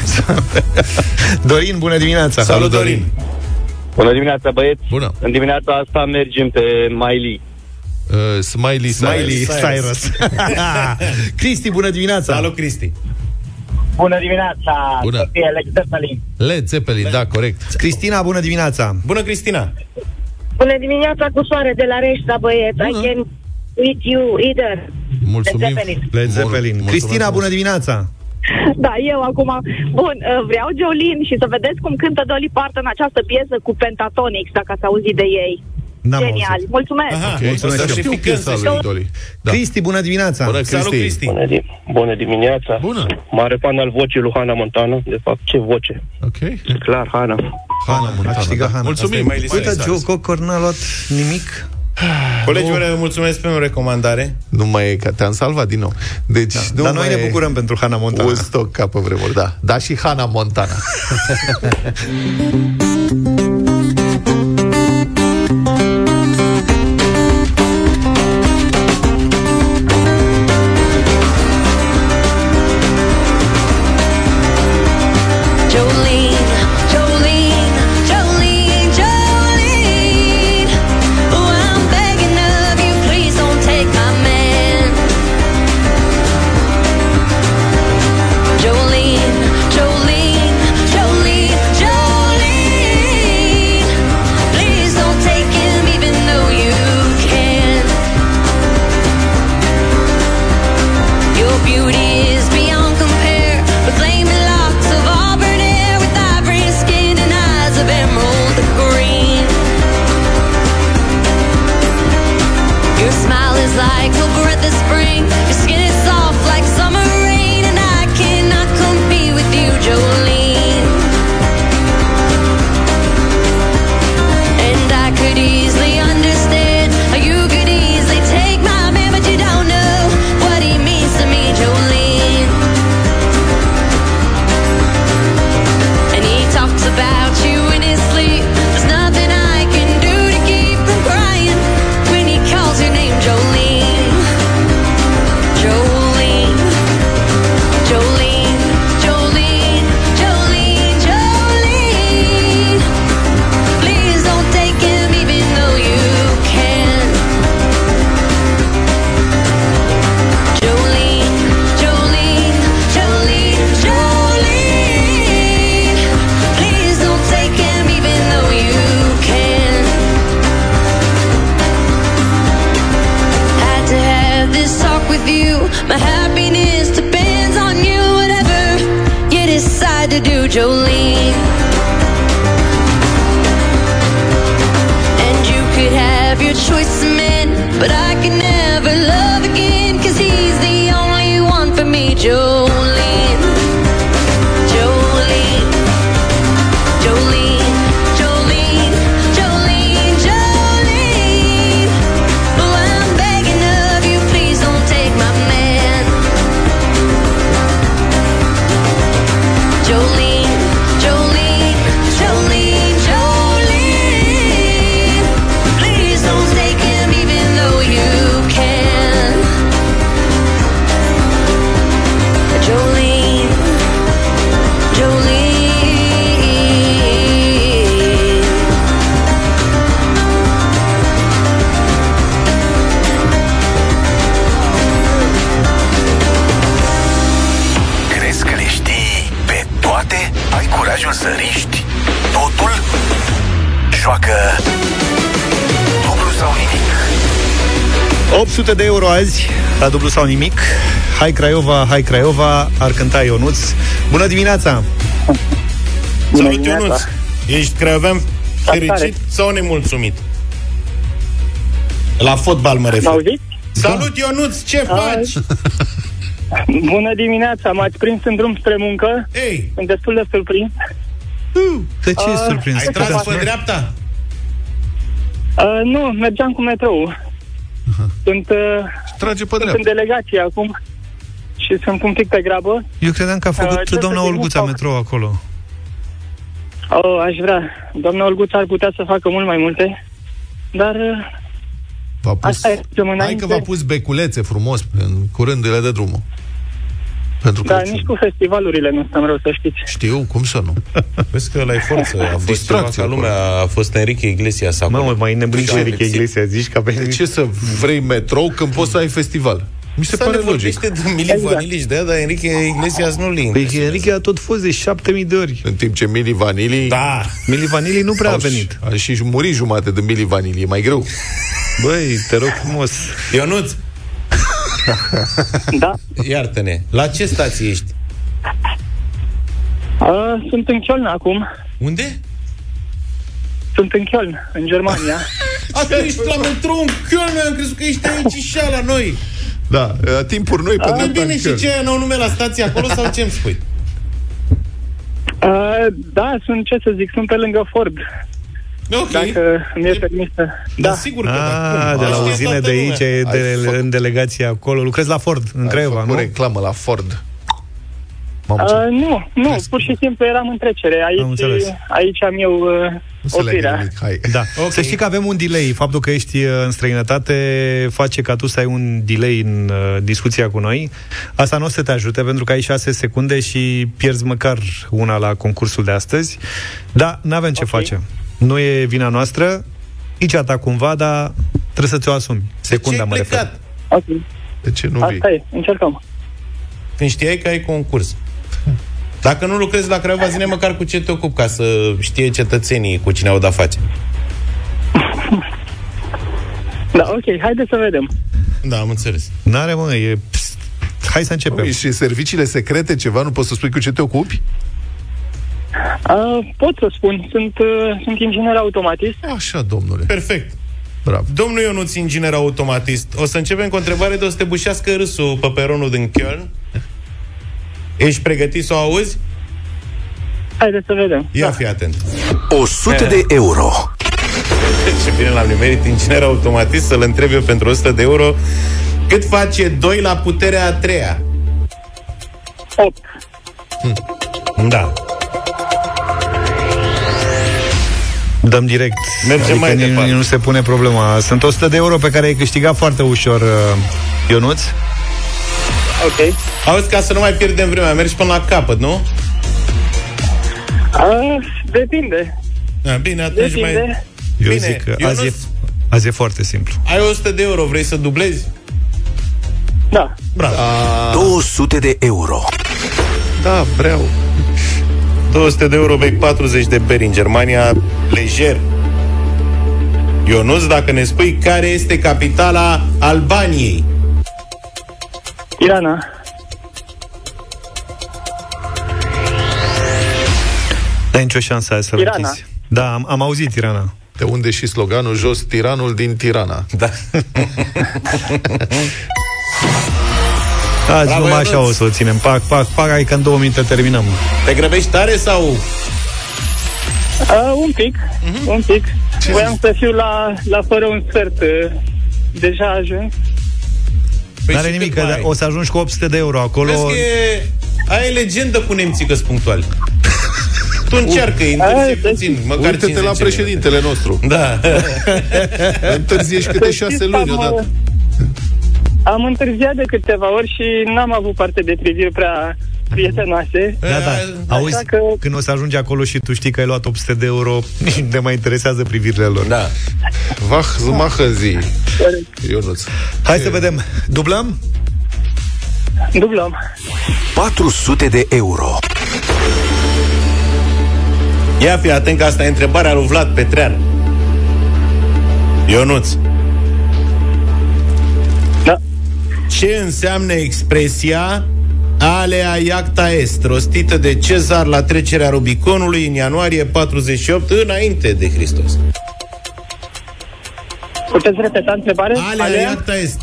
Dorin, bună dimineața Salut, Dorin! Bună dimineața, băieți! Bună. În dimineața asta mergem pe Miley. Uh, Smiley, Miley Cyrus. Cyrus Cristi, bună dimineața Salut, Cristi! Bună dimineața, Bună. să fie Alex Zeppelin. Led Zeppelin, da, corect. Cristina, bună dimineața Bună, Cristina! Bună dimineața cu soare de la Reșta, băieți. I Bună. can with you either. Mulțumim. Led Zeppelin. Led Mul- Zeppelin mulțumesc Cristina, frumos. bună dimineața Da, eu acum. Bun, uh, vreau Jolene și să vedeți cum cântă Dolly Parton această piesă cu Pentatonix, dacă ați auzit de ei. N-am Genial. auzit. Mulțumesc. Aha, Ok, Mulțumesc să și eu. știu piesa lui Dolly. Da. Cristi, bună dimineața Bună, Salut, Cristi. Cristi! Bună, di- bună dimineața! Bună. Mare fan al vocii lui Hannah Montana. De fapt, ce voce? Ok. Clar, Hannah. Hannah A Montana. câștigat da. Hannah. Mulțumim. Asta e Miley Uite, Cyrus. Joe Cocker n-a luat nimic Colegii mei, mulțumesc pentru recomandare. Nu mai e, că te-am salvat din nou. Deci, nu Dar noi mai ne e bucurăm pentru Hannah Montana Woodstock ca pe vremuri, da. Da, și Hannah Montana. la dublu sau nimic. Hai Craiova, hai Craiova, ar cânta Ionuț. Bună dimineața! Salut, Ionuț! Ești craiovean fericit sau nemulțumit? La fotbal mă refer. M-auziți? Salut, Ionuț! Ce faci? Bună dimineața, m-ați prins în drum spre muncă. Ei, Sunt destul de surprins. De ce ești Ah, surprins? ai tras pe dreapta? Uh, nu, mergeam cu metrou. Sunt, uh, Trage pe sunt în dreapta. delegație acum și sunt un pic pe grabă. Eu credeam că a Uh, făcut ce doamna să zic, Olguța nu fac. metrou acolo. Oh, aș vrea. Doamna Olguța ar putea să facă mult mai multe, dar uh, V-a pus... asta e ce mă Hai că v-a pus beculețe frumos, în curând le dă drumul. Pentru că Da, nici cu festivalurile nu stăm rău, să știți. Știu, cum să nu? Vezi că la forță. A fost Distracție ceva ca acolo. lumea. A fost Enrique Iglesias acolo. Mamă, mai nebunit Da, Enrique Alexei. Iglesias, zici că a De venit. ce să vrei metrou când poți să ai festival? Mi se Să pare ne logic. vorbește de Mili Exact. Vanilici de aia, dar Enrique Iglesias nu li Păi Enrique a tot fost de 7000 de ori. În timp ce Mili Vanili Da, Mili Vanili nu prea a au venit. și, a și murit jumate de Mili Vanili, e mai greu. Băi, te rog frumos. Ionuț, Da. iartă-ne. La ce stație ești? Uh, sunt în Köln acum. Unde? Sunt în Köln, în Germania. Asta ești la metrou în Köln, am crezut că ești aici și la noi. Da, a timpuri noi pe Da, dreapta bine, în și Köln. ce, n-au nume la stație acolo sau ce îmi spui? Uh, da, sunt, ce să zic, sunt pe lângă Ford. Ok. Dacă mi-e permis să... Da, Da. sigur că da. Ah, de la Știe uzine toată de lumea. aici, e de, Ai făcut- în delegația acolo. Lucrezi la Ford, în Craiova, Ai nu? făcut reclamă la Ford. Mamă, Uh, ce... nu, nu, pur și simplu eram în trecere. Am Aici, înțeles. aici am eu uh, Nu se legă oprirea. nimic, hai. Da. Ok. Să știi că avem un delay. Faptul că ești uh, în străinătate face ca tu să ai un delay în uh, discuția cu noi. Asta nu o să te ajute pentru că ai 6 secunde și pierzi măcar una la concursul de astăzi. Da, nu avem ce Ok. face. Nu e vina noastră, nici a ta cumva, dar trebuie să ți-o asumi. Secunda ce ai mă refer. plecat? Ok, De ce nu vii? asta e, încercăm. Când știai că ai concurs. Dacă nu lucrezi la Craiova, zine măcar cu ce te ocupi, ca să știe cetățenii cu cine au de-a face. Da, ok, haideți să vedem. Da, am înțeles. N-are, mă, e... Pst. Hai să începem. Ui, și serviciile secrete, ceva, nu poți să spui cu ce te ocupi? Uh, pot să spun, sunt, uh, sunt inginer automatist. Așa, domnule. Perfect. Bravo. Domnul Ionuț, inginer automatist, o să începem cu o întrebare de o să te bușească râsul pe peronul din Köln. Ești pregătit să o auzi? Haideți să vedem. Ia fi atent. 100 de euro. Ce bine l-am nimerit, inginer automatist, să-l întreb eu pentru 100 de euro. Cât face 2 la puterea a treia? 8. Da. Dăm direct. Mergem adică mai nici- departe. Nu se pune problema. Sunt 100 de euro pe care ai câștigat foarte ușor, uh, Ionuț. Ok. Auzi, ca să nu mai pierdem vremea, mergi până la capăt, nu? Uh, depinde. Da, bine, atunci mai... Depinde. Eu Bine, zic că Ionuț- azi e, azi e foarte simplu. Ai 100 de euro, vrei să dublezi? Da. Bravo. 200 de euro. Da, vreau. 200 de euro, bei 40 de beri în Germania, lejer. Ionuț, dacă ne spui care este capitala Albaniei. Irana. N-ai nicio șansă azi să-l Tirana. închizi. Da, am, am auzit Tirana. De unde și sloganul jos tiranul din Tirana. Da. Azi Bravo, numai așa Ionuț. o să o ținem. Pac, pac, pac, hai că în două minute terminăm. Te grăbești tare sau... Uh, un pic, un pic. Voiam să fiu la, la fără un sfert. Uh, deja ajuns. Păi N-are și nimic, cât că mai da, ai? o să ajungi cu 800 de euro acolo. Vezi că e... Aia e legendă cu nemții că sunt punctuali. Tu încearcă, întârzi Aia, puțin, măcar Uite-te 50 la minute. președintele nostru. Da. Întârziești Să câte știți șase că luni am, odată. uh, Am întârziat de câteva ori și n-am avut parte de priviri prea prietenoase. Da, da. Auzi, Așa că- când o să ajungi acolo și tu știi că ai luat 800 de euro, nici nu te mai interesează privirile lor. Da. Vah, zmahă zi. Ionuț. Hai să vedem. Dublăm? Dublăm. 400 de euro. Ia fi atent că asta e întrebarea lui Vlad Petrean. Ionuț. Da. Ce înseamnă expresia Alea iacta est, rostită de Cezar la trecerea Rubiconului în ianuarie 48 înainte de Hristos? Puteți repeta întrebare? Alea iacta est.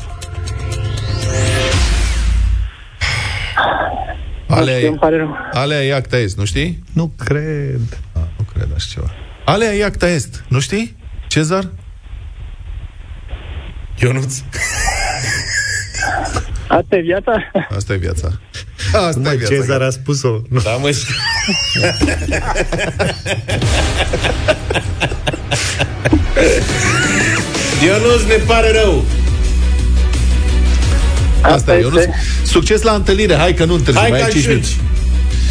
Alea, știu, îmi pare rău. alea Iacta Est, nu știi? Nu cred. A, nu cred așa ceva. Alea Iacta Est, nu știi? Cezar? Ionuț. Asta e viața? Asta e viața. Asta Mă, e viața. Cezar a spus-o. Nu. Da, mă, știu. Ionuț, ne pare rău. Asta e, Ionuț. este. Succes la întâlnire. Hai că nu întârzi, Hai mai că ai 5 minute. ajungi.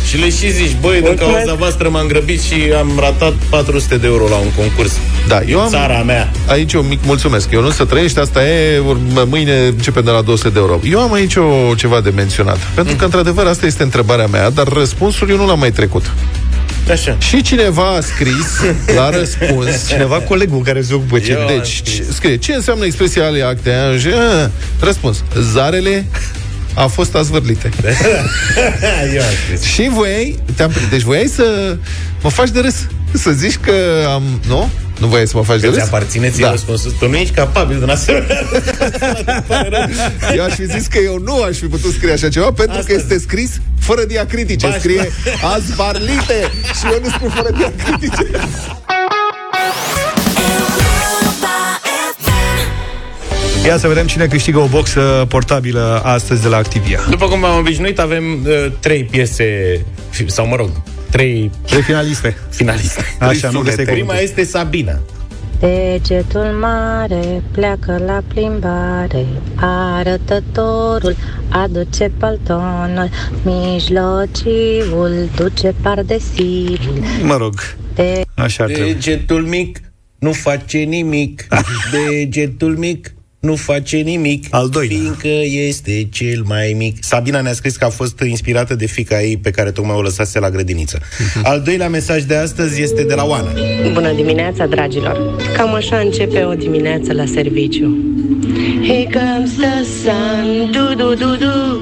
Și le și zici, băi, din Mulțumesc. cauza voastră m-am grăbit și am ratat 400 de euro la un concurs. Da, eu am... Țara mea. Aici o mic mulțumesc. Eu nu să trăiești, asta e, urmă, mâine începem de la 200 de euro. Eu am aici o, ceva de menționat. Pentru că, într-adevăr, asta este întrebarea mea, dar răspunsul eu nu l-am mai trecut. Așa. Și cineva a scris la răspuns... Cineva colegul care se ocupă ce. Eu am Deci, scris. ce- scrie, ce înseamnă expresia ale acte? Ah, Răspuns. Zarele a fost azvârlite. Eu am scris. Și voiai, te-am prins, deci voiai să mă faci de râs. Să zici că am... Nu? Nu voiai să mă faci de Că ți râs? aparține ție Da. răspunsul. Tu nu ești capabil de un asemenea. Eu aș fi zis că eu nu aș fi putut scrie așa ceva Pentru Asta că este scris fără diacritice Baș, Scrie azvarlite Și eu nu scriu fără diacritice Ia să vedem cine câștigă o boxă portabilă astăzi de la Activia. După cum v-am obișnuit, avem uh, trei piese, fi- sau mă rog, trei Trei finaliste. finaliste. Așa, nu găseai Prima cuvântul. este Sabina. Degetul mare pleacă la plimbare Arătătorul aduce paltonul Mijlociul duce pardesivul Mă rog, De așa ar trebui. Degetul mic nu face nimic. Degetul mic nu face nimic. Al doilea. Fiindcă este cel mai mic. Sabina ne-a scris că a fost inspirată de fica ei pe care tocmai o lăsase la grădiniță. Al doilea mesaj de astăzi este de la Oana. Bună dimineața, dragilor! Cam așa începe o dimineață la serviciu. Here comes the sun, du du du du.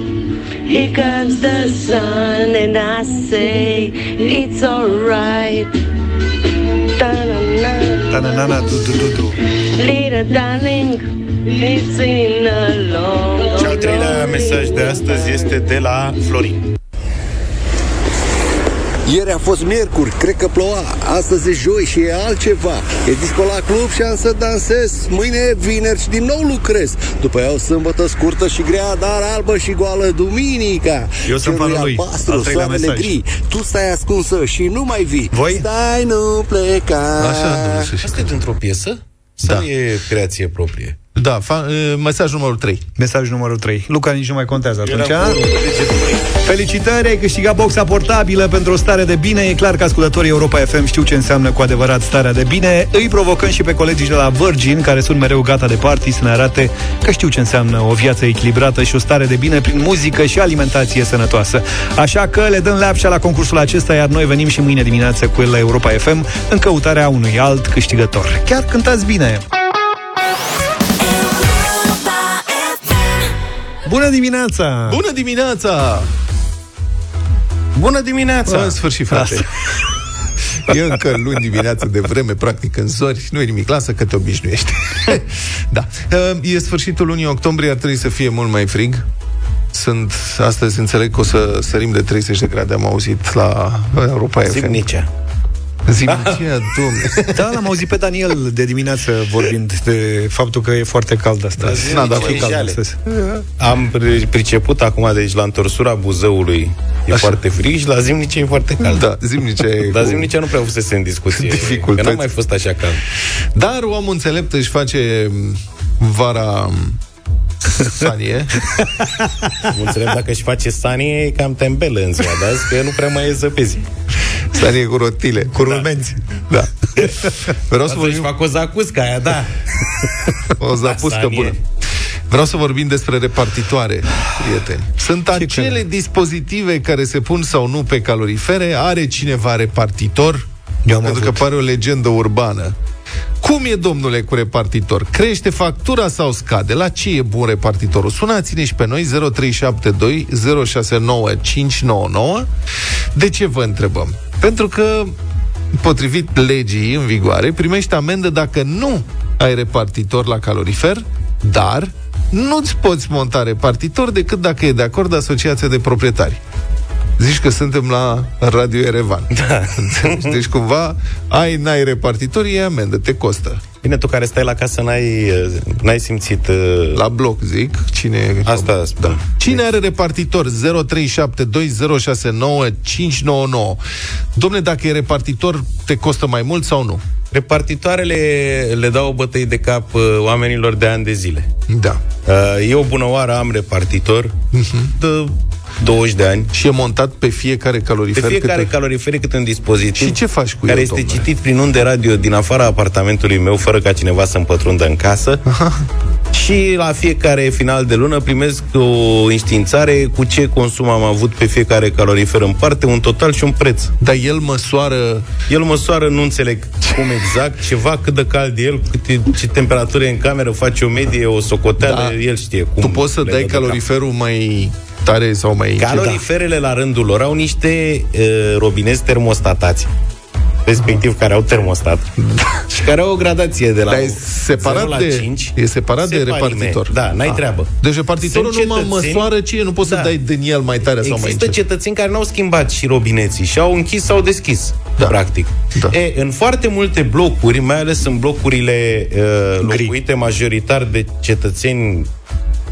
Here comes the sun and I say it's alright. Ta-na-na. Ta-na-na-na, du, du, du, du. Little darling, it's in a long, Și al treilea mesaj de astăzi este de la Florin. Ieri a fost miercuri, cred că ploua Astăzi e joi și e altceva E disco la club și am să dansez Mâine e vineri și din nou lucrez După ea o sâmbătă scurtă și grea Dar albă și goală duminica Eu sunt Cerul e fanul lui. albastru, Al treilea soarele mesaj. gri Tu stai ascunsă și nu mai vii Voi? Stai, nu pleca Așa, domnule Sușică. Asta e dintr-o piesă? Sau Da. e creație proprie? Da, fa- uh, mesaj numărul 3 Mesaj numărul 3. Luca nici nu mai contează atunci. Era a? cu degetul mic. Felicitări, ai câștigat boxa portabilă pentru o stare de bine. E clar că ascultătorii Europa FM știu ce înseamnă cu adevărat starea de bine. Îi provocăm și pe colegii de la Virgin, care sunt mereu gata de party, să ne arate că știu ce înseamnă o viață echilibrată și o stare de bine prin muzică și alimentație sănătoasă. Așa că le dăm lapșa la concursul acesta, iar noi venim și mâine dimineață cu el la Europa FM în căutarea unui alt câștigător. Chiar cântați bine! Bună dimineața! Bună dimineața! Bună dimineața! În sfârșit, frate E încă luni dimineață de vreme, practic în zori Nu e nimic, lasă că te obișnuiești Da, e sfârșitul lunii octombrie Ar trebui să fie mult mai frig sunt, astăzi înțeleg că o să sărim de 30 de grade, am auzit la Europa FM. Zimnicea. Zimnicea, domne. Da, l-am auzit pe Daniel de dimineață vorbind de faptul că e foarte cald astăzi. Da, da, E cald jale. astăzi. Am pri- priceput acum, deci la întorsura Buzăului e Așa. foarte frig și la Zimnice e foarte cald. Da, Zimnicea e Dar cu- Zimnicea nu prea fusese în discuție. Dificultăți. Că n-a mai fost așa cald. Dar omul înțelept își face vara sanie. Nu înțeleg dacă își face sanie, e cam tembelă în ziua de azi, că nu prea mai e zăpezi. Sanie cu rotile. Cu rulmenți. Da. Vreau să Asta își vorbim fac o zacuscă aia, da. o zapuscă Sanie. bună. Vreau să vorbim despre repartitoare, prieteni. Sunt acele dispozitive care se pun sau nu pe calorifere. Are cineva repartitor? Eu am Pentru avut. că pare o legendă urbană. Cum e, domnule, cu repartitor? Crește factura sau scade? La ce e bun repartitorul? Sunați-ne și pe noi 0372 069 599. De ce vă întrebăm? Pentru că, potrivit legii în vigoare, primești amendă dacă nu ai repartitor la calorifer, dar nu-ți poți monta repartitor decât dacă e de acord asociația de proprietari. Zici că suntem la Radio Erevan. Da. Deci cumva ai, n-ai repartitor, e amendă, te costă. Bine, tu care stai la casă n-ai, n-ai simțit... Uh... La bloc, zic. Cine Asta spun. Da. Cine are repartitor? 0372069599. Domne, dacă e repartitor, te costă mai mult sau nu? Repartitoarele le dau bătăi de cap uh, oamenilor de ani de zile. Da. Uh, e o bună oară, am repartitor uh-huh. de 20 de ani. Și e montat pe fiecare calorifer. Pe fiecare câte... calorifer cât un dispozitiv. Și ce faci cu Care el, este domnule? citit prin unde radio din afara apartamentului meu, fără ca cineva să-mi pătrundă în casă. și la fiecare final de lună primesc o înștiințare cu ce consum am avut pe fiecare calorifer în parte, un total și un preț. Dar el măsoară... El măsoară, nu înțeleg cum exact, ceva, cât de cald e el, câte, ce temperatură e în cameră, face o medie, o socoteală, Da. el știe cum. Tu poți să le dai dă de cap. caloriferul mai tare sau mai... Caloriferele la rândul lor au niște uh, robinezi termostatați respectiv care au termostat și care au o gradație de la Dar e 0 separat la de, 5 e separat de separime. repartitor. Da, n-ai Ah. treabă. Deci repartitorul Sunt numai cetățeni- măsoară ce e, nu poți Da. să dai din el mai tare sau mai Există încet. cetățeni care n-au schimbat și robineții și au închis sau deschis, da. practic. Da. E, în foarte multe blocuri, mai ales în blocurile uh, locuite majoritar de cetățeni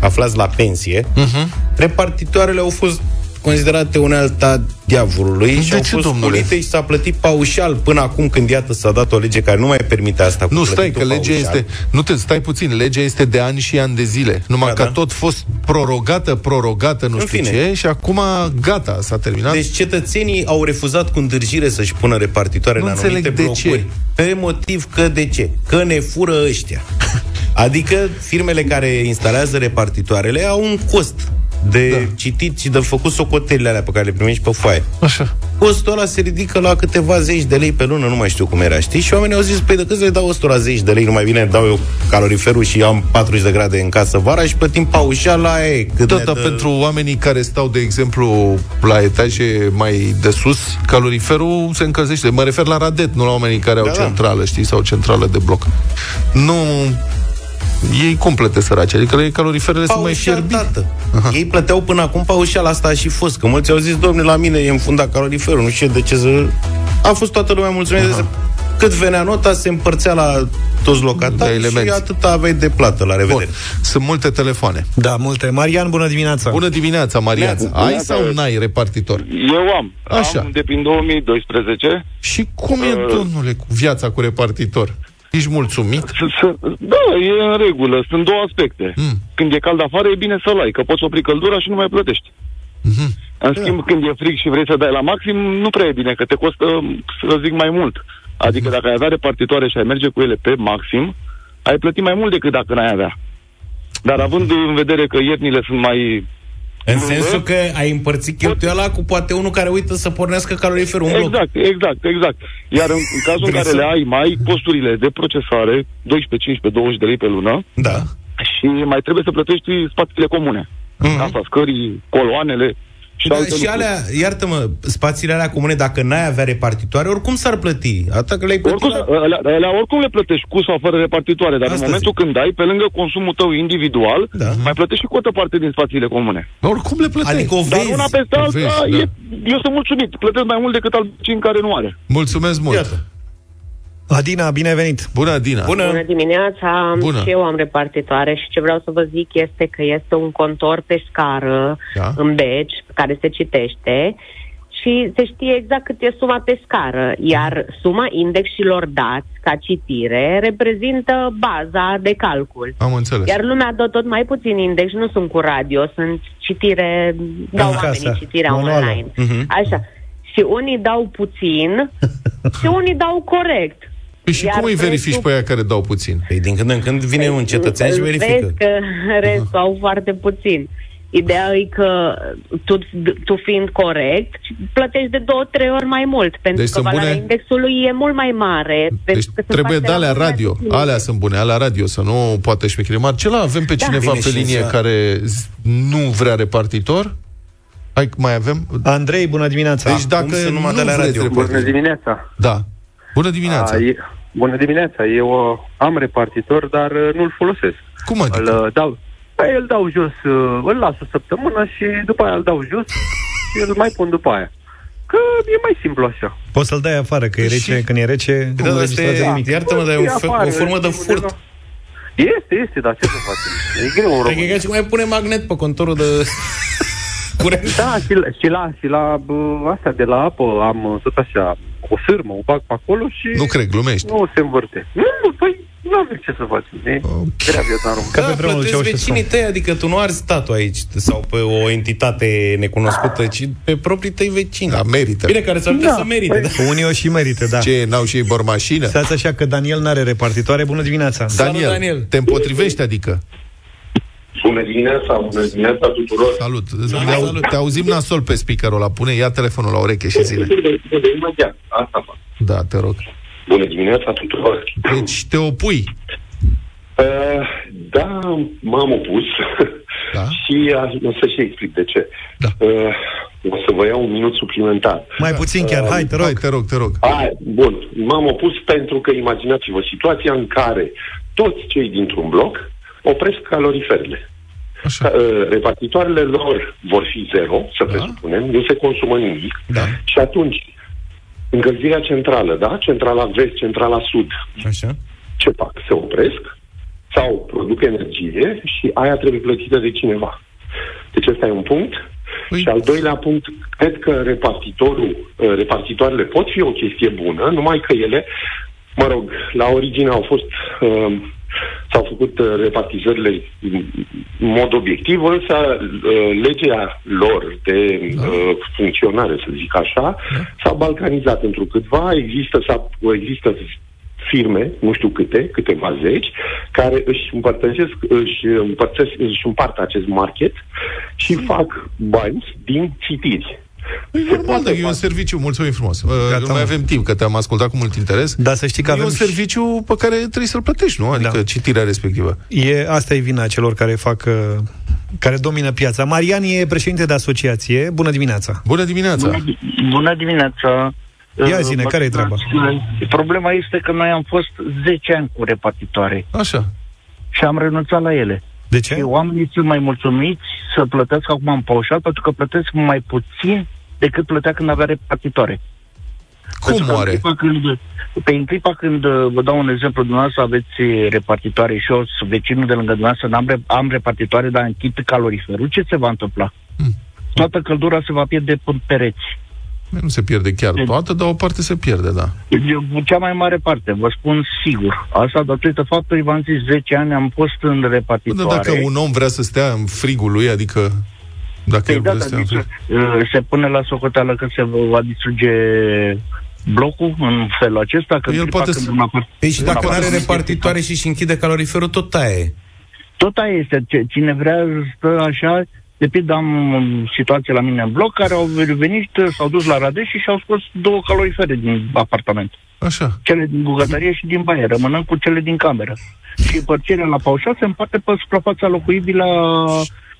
aflați la pensie, Mhm. repartitoarele au fost considerate unealta diavolului și De au ce, fost domnule? pulite și s-a plătit paușal până acum când iată s-a dat o lege care nu mai permite asta. cu Nu, stai, plătitul că legea paușal. este... Nu te stai puțin, legea este de ani și ani de zile. Numai Da, că da. a tot fost prorogată, prorogată, nu În știu fine. ce, și acum gata, s-a terminat. Deci cetățenii au refuzat cu îndârjire să-și pună repartitoare Nu în anumite înțeleg de blocuri. ce. Pe motiv că de ce? Că ne fură ăștia. Adică firmele care instalează repartitoarele au un cost de da. citit și de făcut socotelile alea pe care le primești pe foaie. Așa. Costul ăla se ridică la câteva zeci de lei pe lună, nu mai știu cum era, știi? Și oamenii au zis, păi de cât să le dau ăstora zeci de lei, nu mai bine dau eu caloriferul și am 40 de grade în casă vara și plătim paușal la aia. e, Cât Da, ne dar dă- pentru oamenii care stau, de exemplu, la etaje mai de sus, caloriferul se încălzește. Mă refer la radet, nu la oamenii care au Da, da. centrală, știi, sau centrală de bloc. Nu... Ei complete săraci, adică ei caloriferele sunt mai Paușal, fierbinte. tată. Ei plăteau până acum paușal, asta a și fost. Că mulți au zis, domnule, la mine e înfundat caloriferul, nu știu de ce să... A fost toată lumea mulțumită. de- Cât venea nota, se împărțea la toți Da, locatarii și elemente. atât aveai de plată, la revedere. Bun. Sunt multe telefoane. Da, multe. Marian, bună dimineața! Bună dimineața, Marian. Bună Ai dimineața. sau n-ai repartitor? Eu am. Așa. Am de prin 2012. Și cum e, Uh. domnule, cu viața cu repartitor? Ești mulțumit? S- s- Da, e în regulă. Sunt două aspecte. Mm. Când e cald afară, e bine să-l ai, că poți opri căldura și nu mai plătești. Mhm. În schimb, când e frig și vrei să dai la maxim, nu prea e bine, că te costă, să zic, mai mult. Adică dacă ai avea repartitoare și ai merge cu ele pe maxim, ai plăti mai mult decât dacă n-ai avea. Dar având în vedere că iernile sunt mai... În sensul că ai împărțit cheltuiala cu poate unul care uită să pornească caloriferul în bloc. Exact, exact, exact. Iar în, în cazul în Vrei care să- le ai, mai ai costurile de procesare, 12, 15, 20 de lei pe lună, Da. și mai trebuie să plătești spațiile comune. Mhm. Casa scării, coloanele și Da, alte și lucruri. alea, iartă-mă, spațiile alea comune, dacă n-ai avea repartitoare, oricum s-ar plăti. Atât că le-ai plătit Oricum, la... alea, alea oricum le plătești cu sau fără repartitoare, dar Asta în momentul zic. când ai, pe lângă consumul tău individual, Da. mai plătești și cu o parte din spațiile comune. Oricum le plătești. Adică o Dar vezi. una peste alta, vezi, da. e, eu sunt mulțumit. Plătesc mai mult decât al cin care nu are. Mulțumesc mult. Iată. Adina, bine ai venit! Bună, Adina. Bună. Bună dimineața, Bună. și eu am repartitoare și ce vreau să vă zic este că este un contor pe scară Da. în beci care se citește și se știe exact cât e suma pe scară, iar suma indexilor dați ca citire reprezintă baza de calcul. Am înțeles. Iar lumea dă tot mai puțin index, nu sunt cu radio, sunt citire, dau În oamenii casă, citirea manuală. online. Mhm. Așa. Și unii dau puțin și unii dau corect. Păi și Iar cum îi verifici restul- pe aia care dau puțin? Păi din când în când vine un cetățean și verifică. Vezi că restul au foarte puțin. Ideea e că tu, tu fiind corect, plătești de două, trei ori mai mult, pentru Deci că sunt valoarea bune- indexului e mult mai mare. Deci pentru că se trebuie face de alea la mult radio. mai puțin. Alea sunt bune, alea radio, să nu poate șmechire. Marcela, avem pe Da. cineva Bine, pe și linie să- care z- nu vrea repartitor? Hai, mai avem? Andrei, bună dimineața! Deci dacă să nu nu mă dea la vreți radio? repartitor- Bună dimineața! Da. Bună dimineața. A, e, bună dimineața! Eu uh, am repartitor, dar uh, nu-l folosesc. Cum adică? Îl uh, dau, păi, îl dau jos, uh, îl las o săptămână și după aia îl dau jos și îl mai pun după aia. Că e mai simplu așa. Poți să-l dai afară, că e rece, când e rece, Da, nu dar înregistrează asta e- nimic. Iartă-mă, dar e E o, fe- afară, o formă de undeva. furt. Este, este, dar ce să facem? E greu în Cred că e România. ca și mai pune magnet pe contorul de curent. Da, și la, și la, și la bă, astea de la apă am uh, tot așa, o sârmă, o bag pe acolo și Nu cred, glumești. nu se învârte. Nu, nu, păi nu avem ce să facem. E grea viața în România. Ca Da, pe vremul plătesc Ceaușescu. vecinii tăi, adică tu nu arzi statul aici sau pe o entitate necunoscută, ci pe proprii tăi vecini. Da, merită. Bine, care s-ar putea Da, să merite, păi- da. Unii o și merită, da. Ce, n-au și ei bormașină? Stați așa că Daniel n-are repartitoare. Bună dimineața! Daniel, Daniel. te împotrivești, adică? Bună dimineața, bună dimineața tuturor. Salut. Te, au, te auzim nasol pe speakerul ăla. Pune, ia telefonul la ureche și zile. De imediat, asta fac. Da, te rog. Bună dimineața tuturor. Deci te opui. Uh, da, m-am opus Da? și aș, o să și explic de ce. Da. Uh, o să vă iau un minut suplimentar. Mai puțin chiar, hai, te rog. Hai, te rog, te rog. Hai, bun, m-am opus pentru că imaginați-vă situația în care toți cei dintr-un bloc opresc caloriferele. Așa. Uh, repartitoarele lor vor fi zero, să Da. presupunem, nu se consumă nimic. Da. Și atunci, încălzirea centrală, da? Centrala vest, centrala sud, Așa. ce fac? Se opresc sau produc energie și aia trebuie plătită de cineva. Deci ăsta e un punct. Păi- Și al doilea punct, cred că repartitorul, uh, repartitoarele pot fi o chestie bună, numai că ele, mă rog, la origine au fost, uh, s-au făcut uh, repartizările în mod obiectiv, însă uh, legea lor de uh, funcționare, să zic așa, s-a balcanizat într câtva, există, s-a, există firme, nu știu câte, câteva zeci, care își împărtășesc, își, împărțesc, își împart acest market și fac bani din citiri. Păi normal, dar e un serviciu, mulțumim frumos. Uh, Gata, nu mai mă. avem timp, că te-am ascultat cu mult interes. Da, să știi că e avem un și- serviciu pe care trebuie să-l plătești, nu? Adică Da. citirea respectivă. E, asta e vina celor care fac, uh, care domină piața. Marian e președinte de asociație. Bună dimineața! Bună dimineața! Bună, bună dimineața! Ia Uh, zine, mă care-i scuzați, Problema este că noi am fost 10 ani cu repartitoare Așa. și am renunțat la ele. De ce? Și oamenii sunt mai mulțumiți să plătesc acum în paușal pentru că plătesc mai puțin decât plătea când avea repartitoare. Cum Pentru că oare? În clipa când, pe în clipa când, uh, vă dau un exemplu, dumneavoastră aveți repartitoare și eu sunt vecinul de lângă dumneavoastră, n-am re, am repartitoare, dar închid caloriferul, ce se va întâmpla? Hmm. Toată căldura se va pierde pe pereți. Nu se pierde chiar toată, dar o parte se pierde, da. Eu, Cea mai mare parte, vă spun sigur. Asta datorită faptului, v-am zis, 10 ani am fost în Bă, repartitoare. dar dacă un om vrea să stea în frigul lui, adică dacă Păi el da, vrea să dar stea în zice, frig... uh, se pune la socoteală că se va distruge blocul în felul acesta. Că El în clipa poate când să- un apart- Păi și un dacă nu are apartament repartitoare și își închide caloriferul, tot aia e. Tot aia este. Ce- Cine vrea stă așa, de pildă am um, situație la mine în bloc care au venit, s-au dus la Radeș și și-au scos două calorifere din apartament. Așa. Cele din bucătărie și din baie, rămânând cu cele din cameră. Și împărțirea la paușal se împarte pe suprafața locuibilă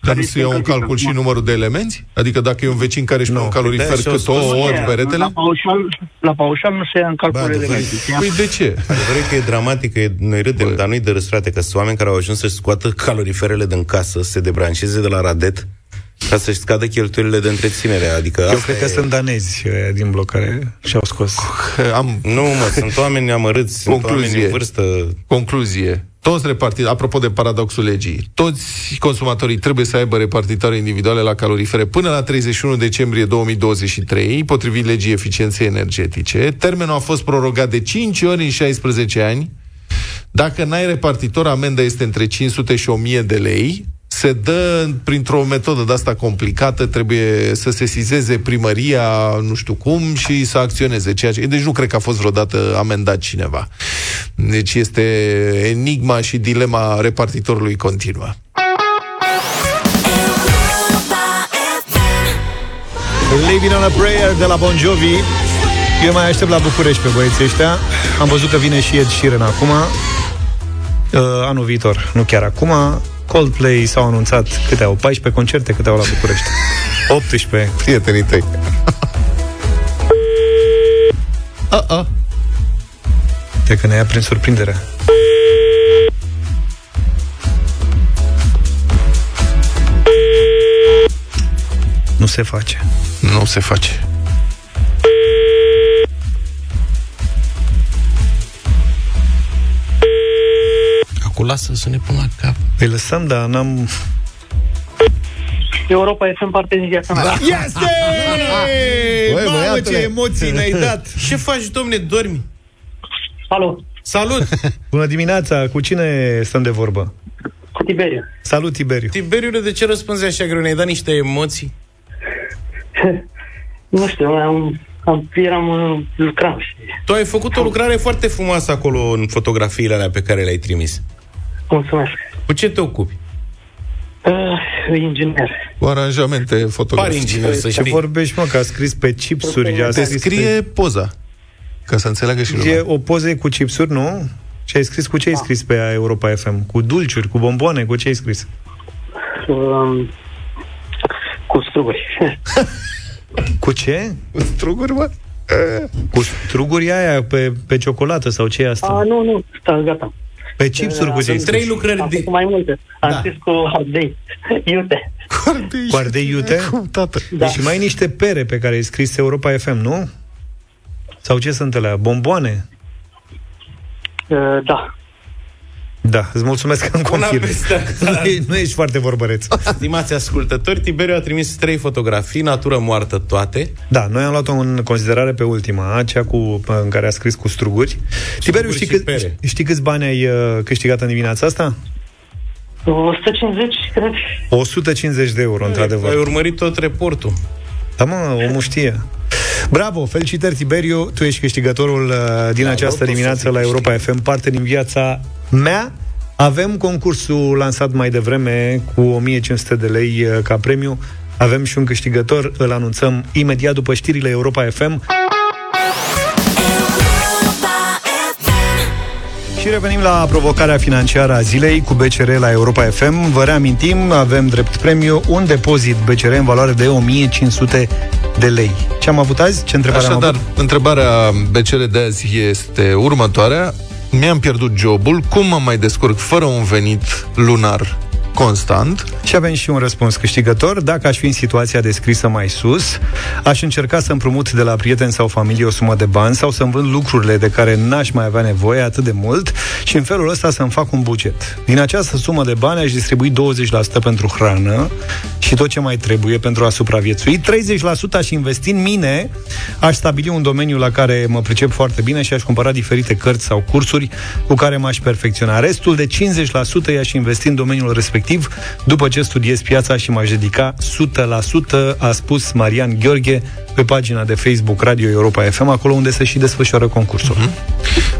Dar nu se iau în calcul și numărul de elemente? Adică dacă e un vecin care își pune un calorifer Da, și-au cât scos o ori La peretele? paușal, la paușal nu se ia în calcul Ba, elemente. adevărat. Se ia- Păi de ce? Adevărul e că e dramatic, că e, noi râdem, Bă. dar nu-i de râs, frate, că sunt oameni care au ajuns să-și scoată caloriferele din casă, să se debranșeze de la radet, ca să-și scadă cheltuielile de întreținere. Adică Eu asta cred că e... sunt danezi ăia din bloc care și-au scos. Am Nu, mă, sunt oameni amărâți, sunt oameni Concluzie. în vârstă. concluzie. Toți repartit, apropo de paradoxul legii, toți consumatorii trebuie să aibă repartitoare individuale la calorifere până la 31 decembrie 2023, potrivit legii eficienței energetice. Termenul a fost prorogat de 5 ori în 16 ani. Dacă n-ai repartitor, amenda este între 500 și 1000 de lei. Se dă printr-o metodă de asta complicată, trebuie să se sizeze primăria, nu știu cum, și să acționeze. Ceea ce... Deci nu cred că a fost vreodată amendat cineva. Deci este enigma și dilema repartitorului continuă. Living on a Prayer de la Bon Jovi Eu mai aștept la București pe băieții ăștia Am văzut că vine și Ed Sheeran acum uh, Anul viitor, nu chiar acum Coldplay s-au anunțat câte au? 14 concerte câte au la București. 18 Prietenii tăi. Uh-uh. Te că ne ia prin surprindere. Nu se face. Nu se face Acum lasă să ne pun la cap. Păi lăsăm, dar n-am... Europa este în parteneriat mea. Este! Băi, Mamă, băiatule. ce emoții ne-ai dat! Ce faci, domne, dormi? Salut! Salut! Bună dimineața! Cu cine stăm de vorbă? Cu Tiberiu. Salut, Tiberiu! Tiberiule, de ce răspunzi așa greu? Ne-ai dat niște emoții? Nu știu, am, am, eram, uh, lucram și... Tu ai făcut o lucrare foarte frumoasă acolo în fotografiile alea pe care le-ai trimis. Mulțumesc. Cu ce te ocupi? Uh, inginer. Cu aranjamente Pari fotografice inginer, să Ce știi. vorbești, mă, că a scris pe chipsuri a Te scris scrie poza Ca să înțeleagă și pe... lumea E o poză cu chipsuri, nu? Ce ai scris? Cu ce ai scris pe Europa FM? Cu dulciuri, cu bomboane, cu ce ai scris? Um, cu struguri. Cu ce? Cu struguri, mă? Cu struguri aia pe, pe ciocolată sau ce e asta? A, nu, nu, sta, gata. Pe chipsuri cu ce ai Sunt trei scris? lucrări Am de... făcut mai multe. Am Da. scris cu ardei. Iute. Cu ardei iute? Cum, tată? Da. Și mai ai niște pere pe care ai scris Europa FM, nu? Sau ce sunt alea? Bomboane? Uh, da. Da, îți mulțumesc că îmi Una confirm. peste alta. Nu, e- nu ești foarte vorbăreț. Stimați ascultători, Tiberiu a trimis trei fotografii, natură moartă toate. Da, noi am luat-o în considerare pe ultima, cea cu, în care a scris cu struguri. Tiberiu, știi, și cât, pere. știi câți bani ai uh, câștigat în dimineața asta? 150, cred. 150 de euro, într-adevăr. Ai urmărit tot reportul. Da, mă, omul știe. Bravo, felicitări, Tiberiu, tu ești câștigătorul uh, din Da, această nu pot dimineață să fiu la Europa FM, parte din viața mea. Avem concursul lansat mai devreme cu 1500 de lei uh, ca premiu. Avem și un câștigător, îl anunțăm imediat după știrile Europa FM. Și revenim la provocarea financiară a zilei cu BCR la Europa FM. Vă reamintim, avem drept premiu un depozit BCR în valoare de 1500 de lei. Ce am avut azi? Ce întrebare am Așadar, avut? întrebarea BCR de azi este următoarea. Mi-am pierdut jobul, cum mă mai descurc fără un venit lunar constant? Și avem și un răspuns câștigător. Dacă aș fi în situația descrisă mai sus, aș încerca să împrumut de la prieteni sau familie o sumă de bani sau să-mi vând lucrurile de care n-aș mai avea nevoie atât de mult și în felul ăsta să-mi fac un buget. Din această sumă de bani aș distribui 20% pentru hrană și tot ce mai trebuie pentru a supraviețui. 30% aș investi în mine, aș stabili un domeniu la care mă pricep foarte bine și aș cumpăra diferite cărți sau cursuri cu care m-aș perfecționa. Restul de 50% i-aș investi în domeniul respectiv după ce studiez piața și m-aș dedica 100%, a spus Marian Gheorghe pe pagina de Facebook Radio Europa FM, acolo unde se și desfășoară concursul.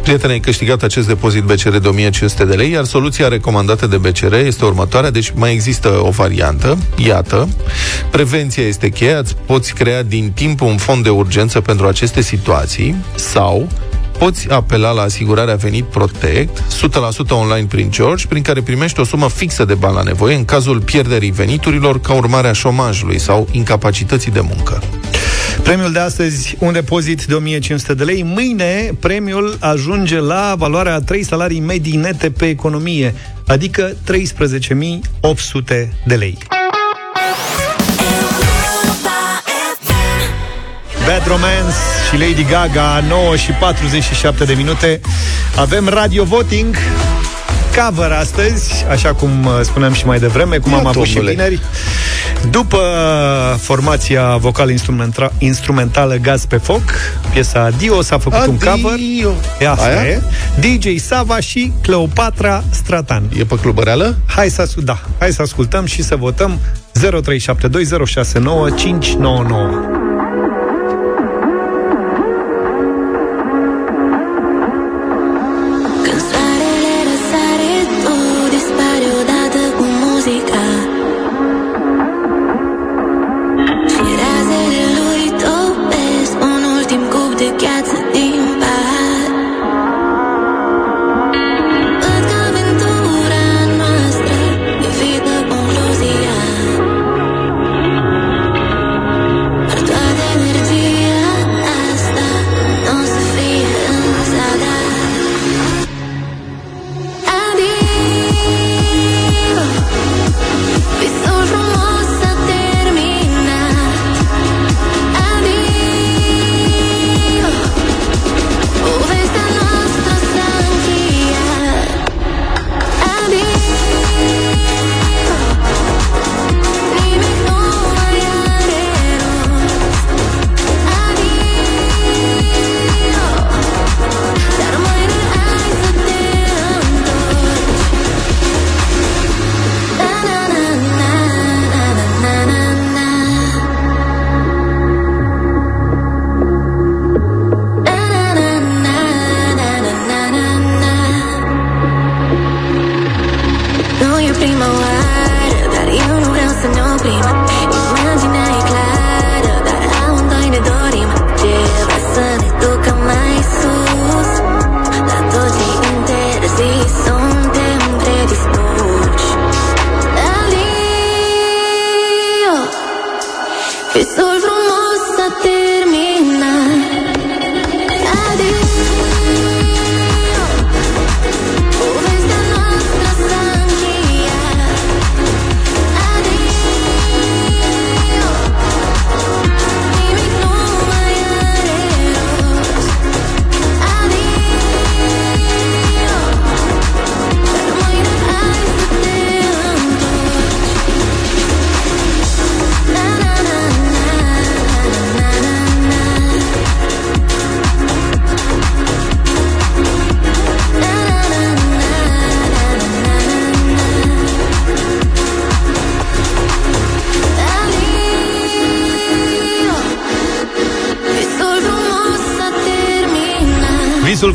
Prietenii ai câștigat acest depozit BCR de 1500 de lei, iar soluția recomandată de BCR este următoarea, deci mai există o variantă, iată, prevenția este cheia, îți poți crea din timp un fond de urgență pentru aceste situații sau poți apela la asigurarea Venit Protect, 100% online prin George, prin care primești o sumă fixă de bani la nevoie în cazul pierderii veniturilor ca urmare a șomajului sau incapacității de muncă. Premiul de astăzi, un depozit de 1500 de lei. Mâine, premiul ajunge la valoarea a 3 salarii medii nete pe economie, adică 13.800 de lei. Bad Romance și Lady Gaga 9 și 47 de minute Avem radio voting Cover astăzi, așa cum uh, spuneam și mai devreme, cum Ia, am avut și domnule. vineri. După formația vocal-instrumentală instrumentală Gaz pe foc, piesa Adio s-a făcut un cover. E asta Aia? e. DJ Sava și Cleopatra Stratan. E pe clubăreală? Hai să, ascult- da, hai să ascultăm și să votăm 0372069599.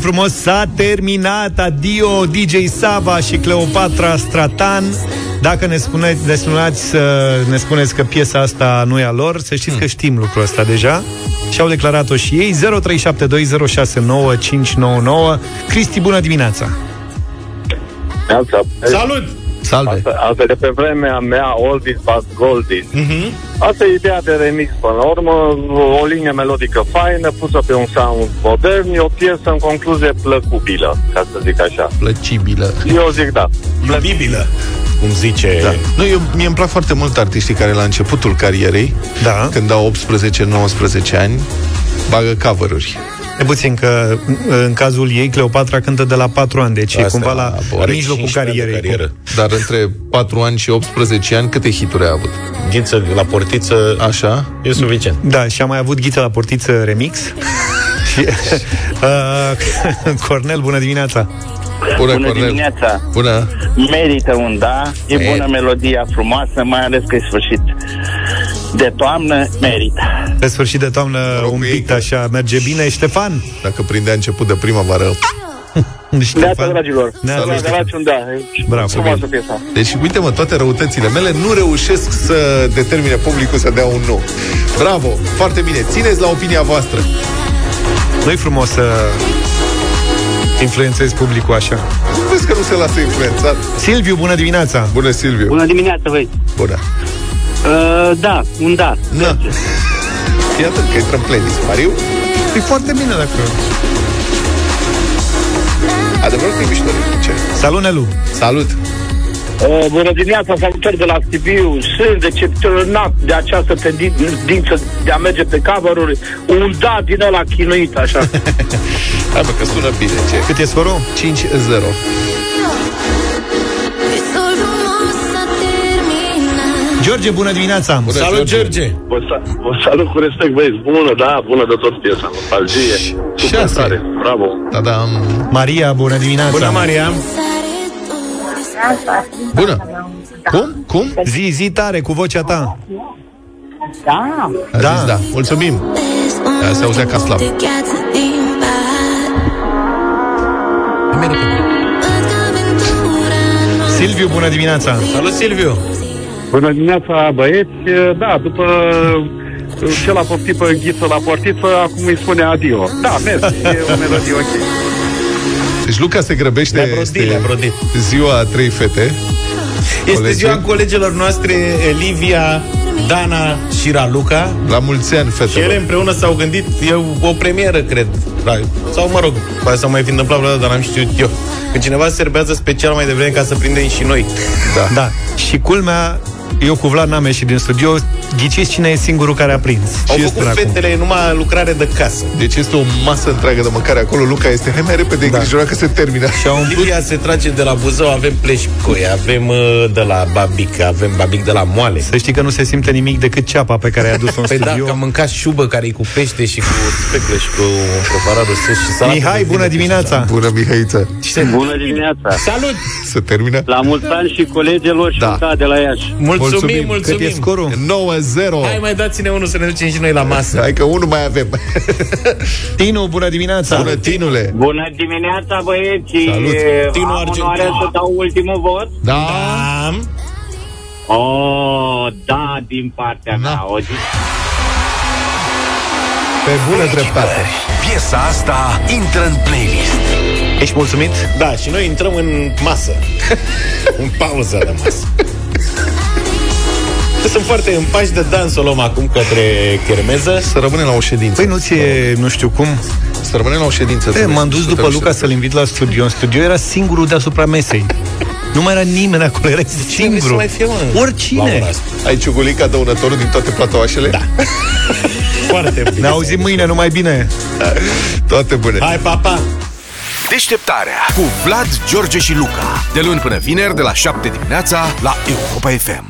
Terminat Visul frumos s-a terminat Adio, DJ Sava și Cleopatra Stratan dacă ne, spune, ne sunați să ne spuneți că piesa asta nu e a lor, să știți că știm lucrul ăsta deja și au declarat-o și ei 0372069599 Cristi, bună dimineața! Salut! Salve! Asta, asta de pe vremea mea, Oldies but Goldies. Mhm. Asta e ideea de remix până la urmă, o linie melodică faină, pusă pe un sound modern, e o piesă în concluzie plăcubilă, ca să zic așa. Plăcibilă. Eu zic da. Iubibilă, cum zice... Da. Nu, eu, mie îmi plac foarte mult artiștii care la începutul carierei, da. când au 18-19 ani, bagă cover-uri. E puțin că în cazul ei Cleopatra cântă de la 4 ani, deci e Asta, cumva la are mijlocul 15 ani de carierei. carieră. Dar între 4 ani și 18 ani, câte hituri ai avut? Ghiță la portiță Așa? e suficient. Da, și am mai avut Ghiță la portiță remix. și, uh, Cornel, bună dimineața! Bună, Bună dimineața! Bună! Merită un da, e Mer- bună melodia frumoasă, mai ales că e sfârșit de toamnă, merită. Pe sfârșit de toamnă un pic așa merge bine. Ștefan? Dacă prindea început de primăvară. Neața, dragilor! Neața, Vă Ștefan. dați un da. e Bravo. Frumoasă piesa. Deci, uite-mă, toate răutățile mele nu reușesc să determine publicul să dea un nu. Bravo! Foarte bine! Țineți la opinia voastră! Nu-i frumos să influențezi publicul așa. Nu vezi că nu se lasă influențat? Silviu, bună dimineața! Bună, Silviu! Bună dimineața, băi. Bună! Uh, da, un da. Da. Iată că intră în playlist. Mariu? E foarte bine dacă... Adevărul că e mișto ce? Salut, Nelu! Salut! Uh, bună dimineața, salutări de la Sibiu. Sunt decepționat de această tendință de a merge pe cover-uri. Un da din ăla chinuit, așa. Hai mă, că sună bine. Ce? Cât e scorul? 5-0. George, bună dimineața! Bună, Salut, George! Vă, sa- vă salut cu respect, băieți. Bună, da, bună de tot piesa. Nostalgie. Super Șase. tare. Bravo. Da, da. Maria, bună dimineața! Bună, Maria! Bună! Cum? Cum? Zi, zi tare, cu vocea ta! Da. A Da. zis da. Mulțumim! Da, se auzea ca slab. de gheață din pahar Văd că aventura noastră Silviu, bună dimineața! Salut, Silviu! Bună dimineața, băieți. Da, după cel a poftit pe ghiță la portiță, acum îi spune adio. Da, mergi, e o melodie ok. Deci Luca se grăbește. Le-a brodit, este le-a brodit. Ziua a trei fete. Este Colegi? ziua colegilor noastre Livia, Dana și Raluca. La mulți ani, Și ele fetelor. împreună s-au gândit, e o premieră, cred. Da. Sau, mă rog, poate să mai fi întâmplat vreodată, dar n-am știut eu. Când cineva se serbează special mai devreme ca să prindem și noi. Da. Da. Și culmea, eu cu Vlad n-am ieșit din studio, ghiciți cine e singurul care a prins. Au Și făcut este acum. fetele numai lucrare de casă. Deci este o masă întreagă de mâncare acolo. Luca este, hai mai repede, da. îngrijorat că se termină. Și au umplut Livia se trage de la Buzău, avem pleșcoi, avem uh, de la Babic, avem Babic de la Moale. Să știi că nu se simte nimic decât ceapa pe care ai adus-o în Păi da, studio. că am mâncat șubă care e cu pește și cu specle și cu preparat rusesc și salată. Mihai, de bună vine. dimineața! Bună, Mihaiță. Bună dimineața! Salut! Se termină? La mulți ani și colegilor și Da. da. de la Iași. Mulțumim, mulțumim! Cât e scorul? 9-0. Hai mai dați-ne unul să ne ducem și noi la masă. Hai că unul mai avem. Tinu, bună dimineața! Bună, Tinule. Bună dimineața, băieți! Salut. Tinu Am Argentin. onoarea să dau ultimul vot? Da. Da. Oh, da, din partea mea. O zi... Pe bună dreptate. Piesa asta intră în playlist. Ești mulțumit? Da, și noi intrăm în masă. în pauză de masă. Sunt foarte în pași de dans o luăm acum către chermeză. Să rămânem la o ședință. Păi nu ți-e, nu știu cum. Să rămânem la o ședință. E, m-am dus Să după te Luca să-l invit la studio. În studio era singurul deasupra mesei. Nu mai era nimeni acolo, era Cine să singurul. mai fie, mă, la ora Oricine. asta? Ai ciugulica dăunătorul din toate platoașele? Da. Foarte bine. Ne auzim mâine, numai bine. Toate bune. Hai, papa! Deșteptarea cu Vlad, George și Luca. De luni până vineri, de la 7 dimineața, la Europa FM.